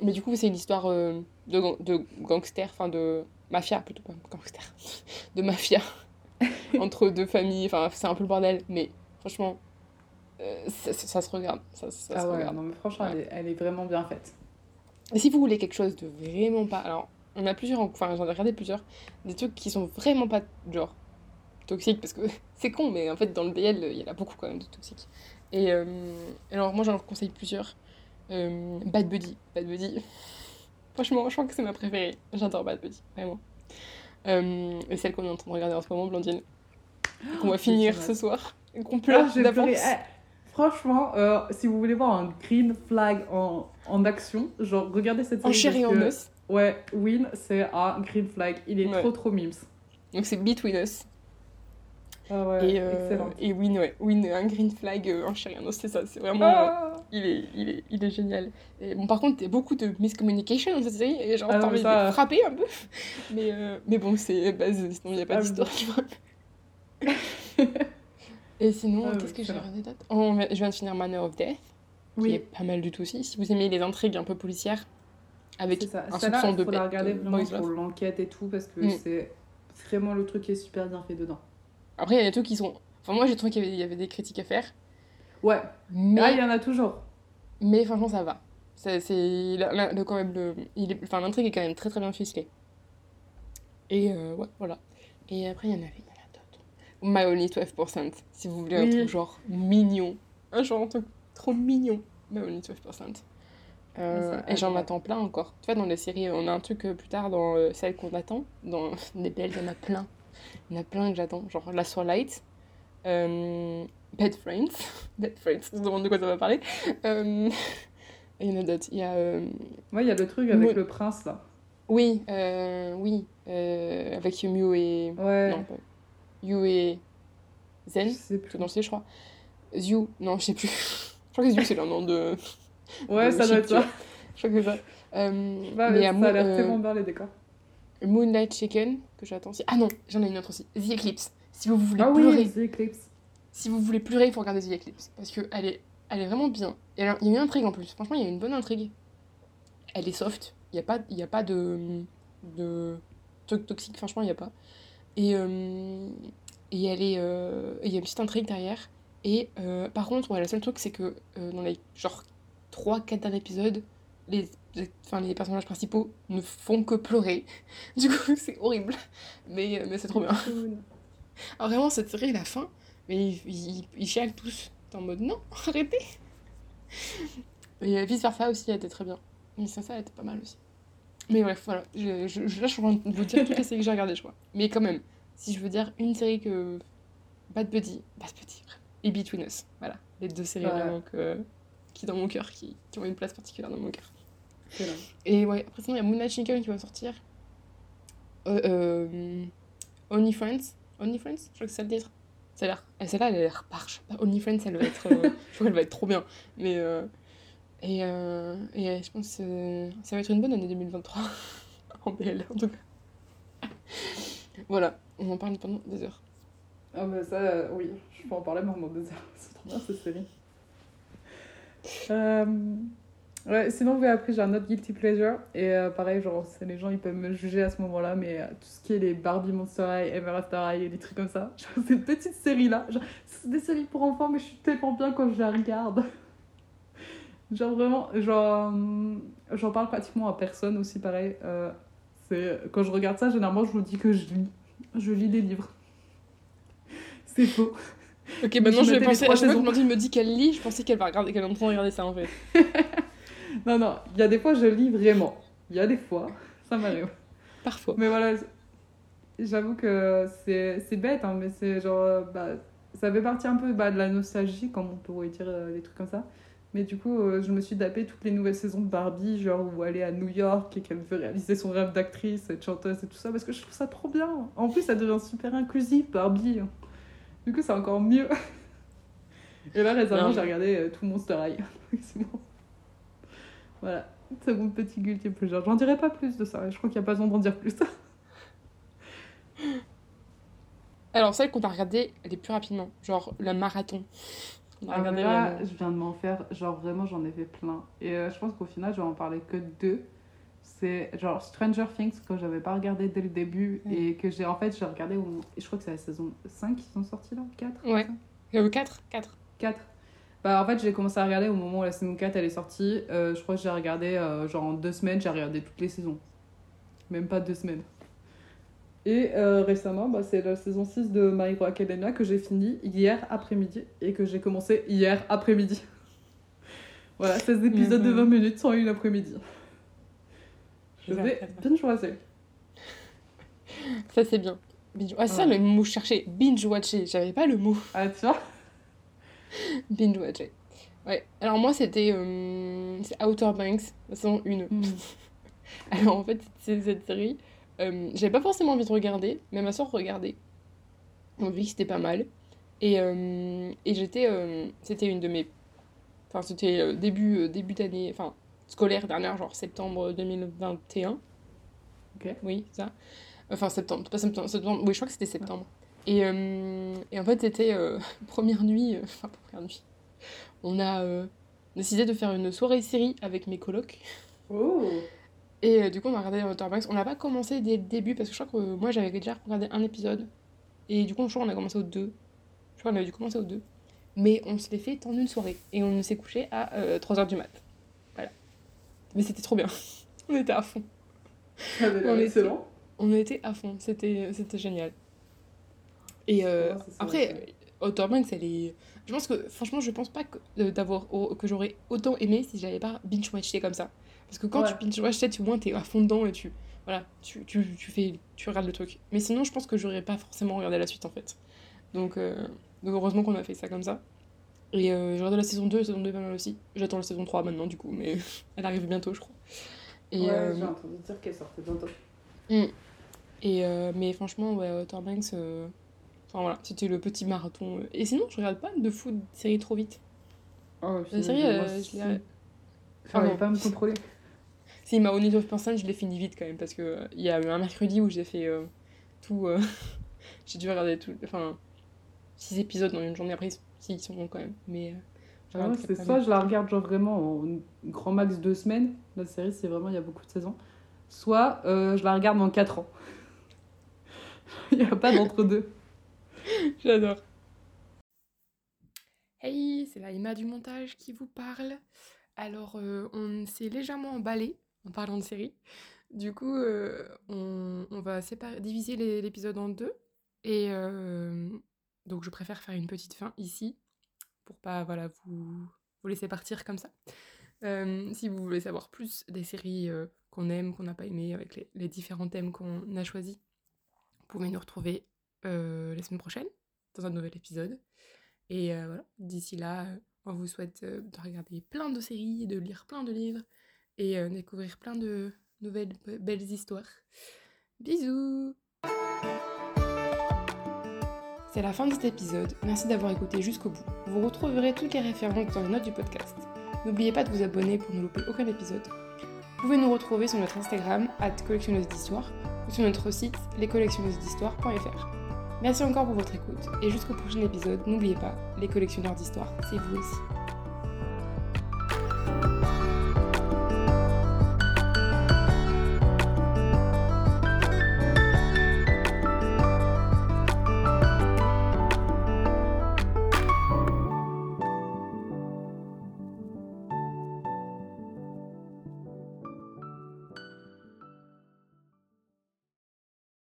Mais du coup, c'est une histoire euh, de, de gangster, enfin de mafia plutôt, pas gangster. De mafia. entre deux familles, enfin, c'est un peu le bordel, mais franchement, euh, ça, ça- ça se regarde. Ça, ça se Ah ouais, regarde. non, mais franchement, Ouais. elle, est, elle est vraiment bien faite. Et si vous voulez quelque chose de vraiment pas. Alors, on a plusieurs, enfin, j'en ai regardé plusieurs, des trucs qui sont vraiment pas, genre, toxiques, parce que c'est con, mais en fait, dans le BL, il y en a beaucoup quand même de toxiques. Et euh, alors, moi, j'en conseille plusieurs. Euh, Bad Buddy. Bad Buddy. Franchement, je crois que c'est ma préférée. J'adore Bad Buddy, vraiment. Euh, et celle qu'on est en train de regarder en ce moment, Blandine. Qu'on va finir ce soir. Qu'on Ah, pleure d'avance. Eh, franchement, euh, si vous voulez voir un green flag en, en action, genre regardez cette série. En chair et en os. Ouais, Win, c'est un green flag. Il est Ouais. trop trop mimes. Donc c'est Between Us. Ah ouais, et, euh, excellent. et Win, ouais. Win, un green flag euh, en chair et en os, c'est ça. C'est vraiment. Ah Il est, il, est, il est génial. Et bon, par contre, il y a beaucoup de miscommunication dans cette série, et genre, Ah t'as envie ça- de frapper un peu. Mais, euh, mais bon, c'est sinon il n'y a pas Ah, d'histoire, tu vois. et sinon, Ah, qu'est-ce ouais, que j'ai ça regardé d'autre? Oh, Je viens de finir Manor of Death, qui est Oui, pas mal du tout aussi. Si vous aimez les intrigues un peu policières, avec ça. un Celle-là, soupçon de il la regarder de vraiment pour l'enquête et tout parce que Mm. c'est vraiment le truc qui est super bien fait dedans. Après, il y a des trucs qui sont. Enfin, moi, j'ai trouvé qu'il y y avait des critiques à faire, Ouais, mais. ah, il y en a toujours. Mais franchement, ça va. C'est, c'est la- la- le- quand même le, il est, enfin, l'intrigue est quand même très très bien ficelée. Et euh, ouais, voilà. Et après, il y en avait, il y en a d'autres. My Only 12%, si vous voulez un Oui. truc genre mignon. Un genre un truc trop mignon. My Only 12%. Euh, Ça, et j'en attends plein encore. Tu vois, dans les séries, on a un truc euh, plus tard dans euh, celle qu'on attend. Dans les belles, il y en a plein. Il y en a plein que j'attends. Genre La Light, euh, Bad Friends. Bad Friends, on se demande de quoi ça va parler. Euh, il y en a d'autres. Il y a. euh, Ouais, il y a le truc avec le prince là. oui, euh, oui. euh, avec Mew et. Ouais, Non, pas. Yu et. Zen, je sais plus. le C, je crois. Zyu, non, je sais plus. je crois que Zyu, c'est leur nom de. Ouais, de ça doit être ça. Je crois que ça. Euh, Bah, mais ça a l'air euh, tellement bien les décors. Moonlight Chicken, que j'attends aussi. Ah non, j'en ai une autre aussi. The Eclipse. Si vous voulez Ah pleurer, oui, The Eclipse. Si vous voulez pleurer, il faut regarder The Eclipse. Parce qu'elle est, elle est vraiment bien. Et alors, il y a une intrigue en plus. Franchement, il y a une bonne intrigue. Elle est soft. Il n'y a pas, il y a pas de, de truc toxique. Franchement, il n'y a pas. Et, euh, et elle est, euh, il y a une petite intrigue derrière. Et euh, par contre, ouais, le seul truc, c'est que dans les genre 3-4 derniers épisodes, les, les- enfin, les personnages principaux ne font que pleurer. Du coup, c'est horrible. Mais, mais c'est trop bien. Alors vraiment, cette série, la fin, mais ils, ils, ils chialent tous. T'es en mode non, arrêtez. Et vice versa aussi, elle était très bien. Mais ça, ça, elle était pas mal aussi. Mais bref, voilà. Je, je, je, là, je suis en train de vous dire toutes les séries que j'ai regardées, je crois. Mais quand même, si je veux dire une série que. Bad Buddy, Bad Buddy. Et Between Us. Voilà. Les deux séries Ouais. vraiment que, qui, dans mon cœur, qui, qui ont une place particulière dans mon cœur. Et ouais, après sinon, il y a Moonlight Chicken qui va sortir. Euh, euh, Only Friends. Only Friends Je crois que c'est ça le titre. Ça a l'air. et Celle-là, elle a l'air parche. Only Friends, elle va être. euh, je crois qu'elle va être trop bien. Mais. euh, et, euh, et euh, je pense que ça va être une bonne année 2023. en BL, en tout cas. voilà, on en parle pendant des heures. Ah bah ça, oui, je peux en parler pendant des heures. C'est trop bien cette série. Euh, Ouais, sinon, oui, après, j'ai un autre guilty pleasure. Et euh, pareil, genre, les gens, ils peuvent me juger à ce moment-là, mais euh, tout ce qui est les Barbie Monster High, Ever After High et des trucs comme ça, genre, ces petites séries-là, genre, c'est des séries pour enfants, mais je suis tellement bien quand je la regarde. genre, vraiment, genre, hum, j'en parle pratiquement à personne aussi, pareil. Euh, c'est, quand je regarde ça, généralement, je vous dis que je lis. Je lis des livres. C'est faux. Ok, maintenant je vais penser. À chaque fois que me dit qu'elle lit, je pensais qu'elle va regarder, qu'elle est en train de regarder ça en fait. Non, non, il y a des fois, je lis vraiment. Il y a des fois, ça m'arrive. Parfois. Mais voilà, j'avoue que c'est c'est bête, hein, mais c'est genre. euh, Bah, ça fait partie un peu bah, de la nostalgie, comme on pourrait dire euh, des trucs comme ça. Mais du coup, euh, je me suis tapé toutes les nouvelles saisons de Barbie, genre où elle est à New York et qu'elle veut réaliser son rêve d'actrice, être chanteuse et tout ça, parce que je trouve ça trop bien. En plus, ça devient super inclusif, Barbie. Du coup, c'est encore mieux. Et là, récemment, j'ai regardé euh, tout Monster High. C'est bon. Voilà, c'est mon petit guilty pleasure. J'en dirai pas plus de ça, je crois qu'il n'y a pas besoin d'en dire plus. Alors, celle qu'on a regardée, elle est plus rapidement. Genre le marathon. On a regardé mais là, je viens de m'en faire, genre vraiment, j'en ai fait plein. Et euh, je pense qu'au final, je vais en parler que de deux. C'est genre Stranger Things que j'avais pas regardé dès le début et que j'ai en fait, j'ai regardé, et je crois que c'est la saison 5 qui sont sortis là 4 Ouais. Euh, 4 4. 4. Bah, en fait, j'ai commencé à regarder au moment où la saison 4 elle est sortie. Euh, je crois que j'ai regardé, euh, genre en deux semaines, j'ai regardé toutes les saisons. Même pas deux semaines. Et euh, récemment, bah, c'est la saison 6 de My Hero Academia que j'ai fini hier après-midi et que j'ai commencé hier après-midi. voilà, 16 épisodes de Mhm. 20 minutes sans une après-midi. Je vais bien choisir. Ça, c'est bien. Binge... Ah, c'est ça Ouais. le mot que je cherchais. Binge-watcher. J'avais pas le mot. Ah, tu vois? Binge-watcher. Ouais. Alors, moi, c'était euh, Outer Banks, saison 1. Alors, en fait, c'est cette série. euh, J'avais pas forcément envie de regarder, mais ma soeur regardait. On vit que c'était pas mal. Et, euh, et j'étais. euh, c'était une de mes. Enfin, c'était début, début d'année. Enfin, scolaire dernière, genre septembre 2021. Ok. Oui, ça. Enfin, septembre, pas septembre, septembre. Oui, je crois que c'était septembre. Et, euh, et en fait, c'était euh, première nuit. euh, Enfin, première nuit. On a euh, décidé de faire une soirée série avec mes colocs. Oh Et euh, du coup, on a regardé Outer Banks. On n'a pas commencé dès le début parce que je crois que euh, moi j'avais déjà regardé un épisode. Et du coup, je crois qu'on a commencé au 2. Je crois qu'on avait dû commencer au 2. Mais on se l'est fait en une soirée. Et on s'est couché à 3h du mat. Voilà. Mais c'était trop bien. on était à fond. L'air On était- excellent. On était à fond. C'était génial. Et euh, Ouais, après, Outer Banks, elle est. Je pense que, franchement, je pense pas que, d'avoir, que j'aurais autant aimé si j'avais pas binge-watché comme ça. Parce que quand Ouais. tu binge-watches, tu au moins t'es à fond dedans et tu. Voilà, tu, tu, tu, fais, tu regardes le truc. Mais sinon, je pense que j'aurais pas forcément regardé la suite en fait. Donc, euh, donc heureusement qu'on a fait ça comme ça. Et euh, j'ai regardé la saison 2, la saison 2 est pas mal aussi. J'attends la saison 3 maintenant, du coup, mais elle arrive bientôt, je crois. Et, ouais, euh, j'ai entendu dire qu'elle sortait bientôt. et euh, mais franchement, ouais, Outer Banks, enfin voilà, c'était le petit marathon. Et sinon, je regarde pas de foot série trop vite? Oh, La série, moi, euh, je l'ai. J'arrive Pardon. pas me contrôler. Si, ma Only of Person, je l'ai fini vite quand même, parce que euh, y a eu un mercredi où j'ai fait euh, tout. euh, j'ai dû regarder tout. Enfin, six épisodes dans une journée après, si, ils sont bons quand même. Mais. euh, Ah ouais, c'est soit je la regarde genre vraiment en grand max deux semaines, la série c'est vraiment il y a beaucoup de saisons, soit euh, je la regarde en quatre ans. il n'y a pas d'entre deux. J'adore. Hey, c'est la Emma du montage qui vous parle. Alors, euh, on s'est légèrement emballé en parlant de série. Du coup, euh, on, va séparer, diviser l'épisode en deux. Et euh, donc, je préfère faire une petite fin ici pour pas voilà, vous, vous laisser partir comme ça. Si vous voulez savoir plus des séries qu'on aime, qu'on n'a pas aimées, avec les, les différents thèmes qu'on a choisis, vous pouvez nous retrouver euh, la semaine prochaine dans un nouvel épisode. Et euh, voilà, d'ici là, on vous souhaite euh, de regarder plein de séries, de lire plein de livres et découvrir plein de nouvelles be- belles histoires. Bisous C'est la fin de cet épisode, merci d'avoir écouté jusqu'au bout. Vous retrouverez toutes les références dans les notes du podcast. N'oubliez pas de vous abonner pour ne louper aucun épisode. Vous pouvez nous retrouver sur notre Instagram, collectionneuse d'histoire, ou sur notre site, lescollectionneused'histoire.fr. Merci encore pour votre écoute et jusqu'au prochain épisode, n'oubliez pas, les collectionneurs d'histoire, c'est vous aussi.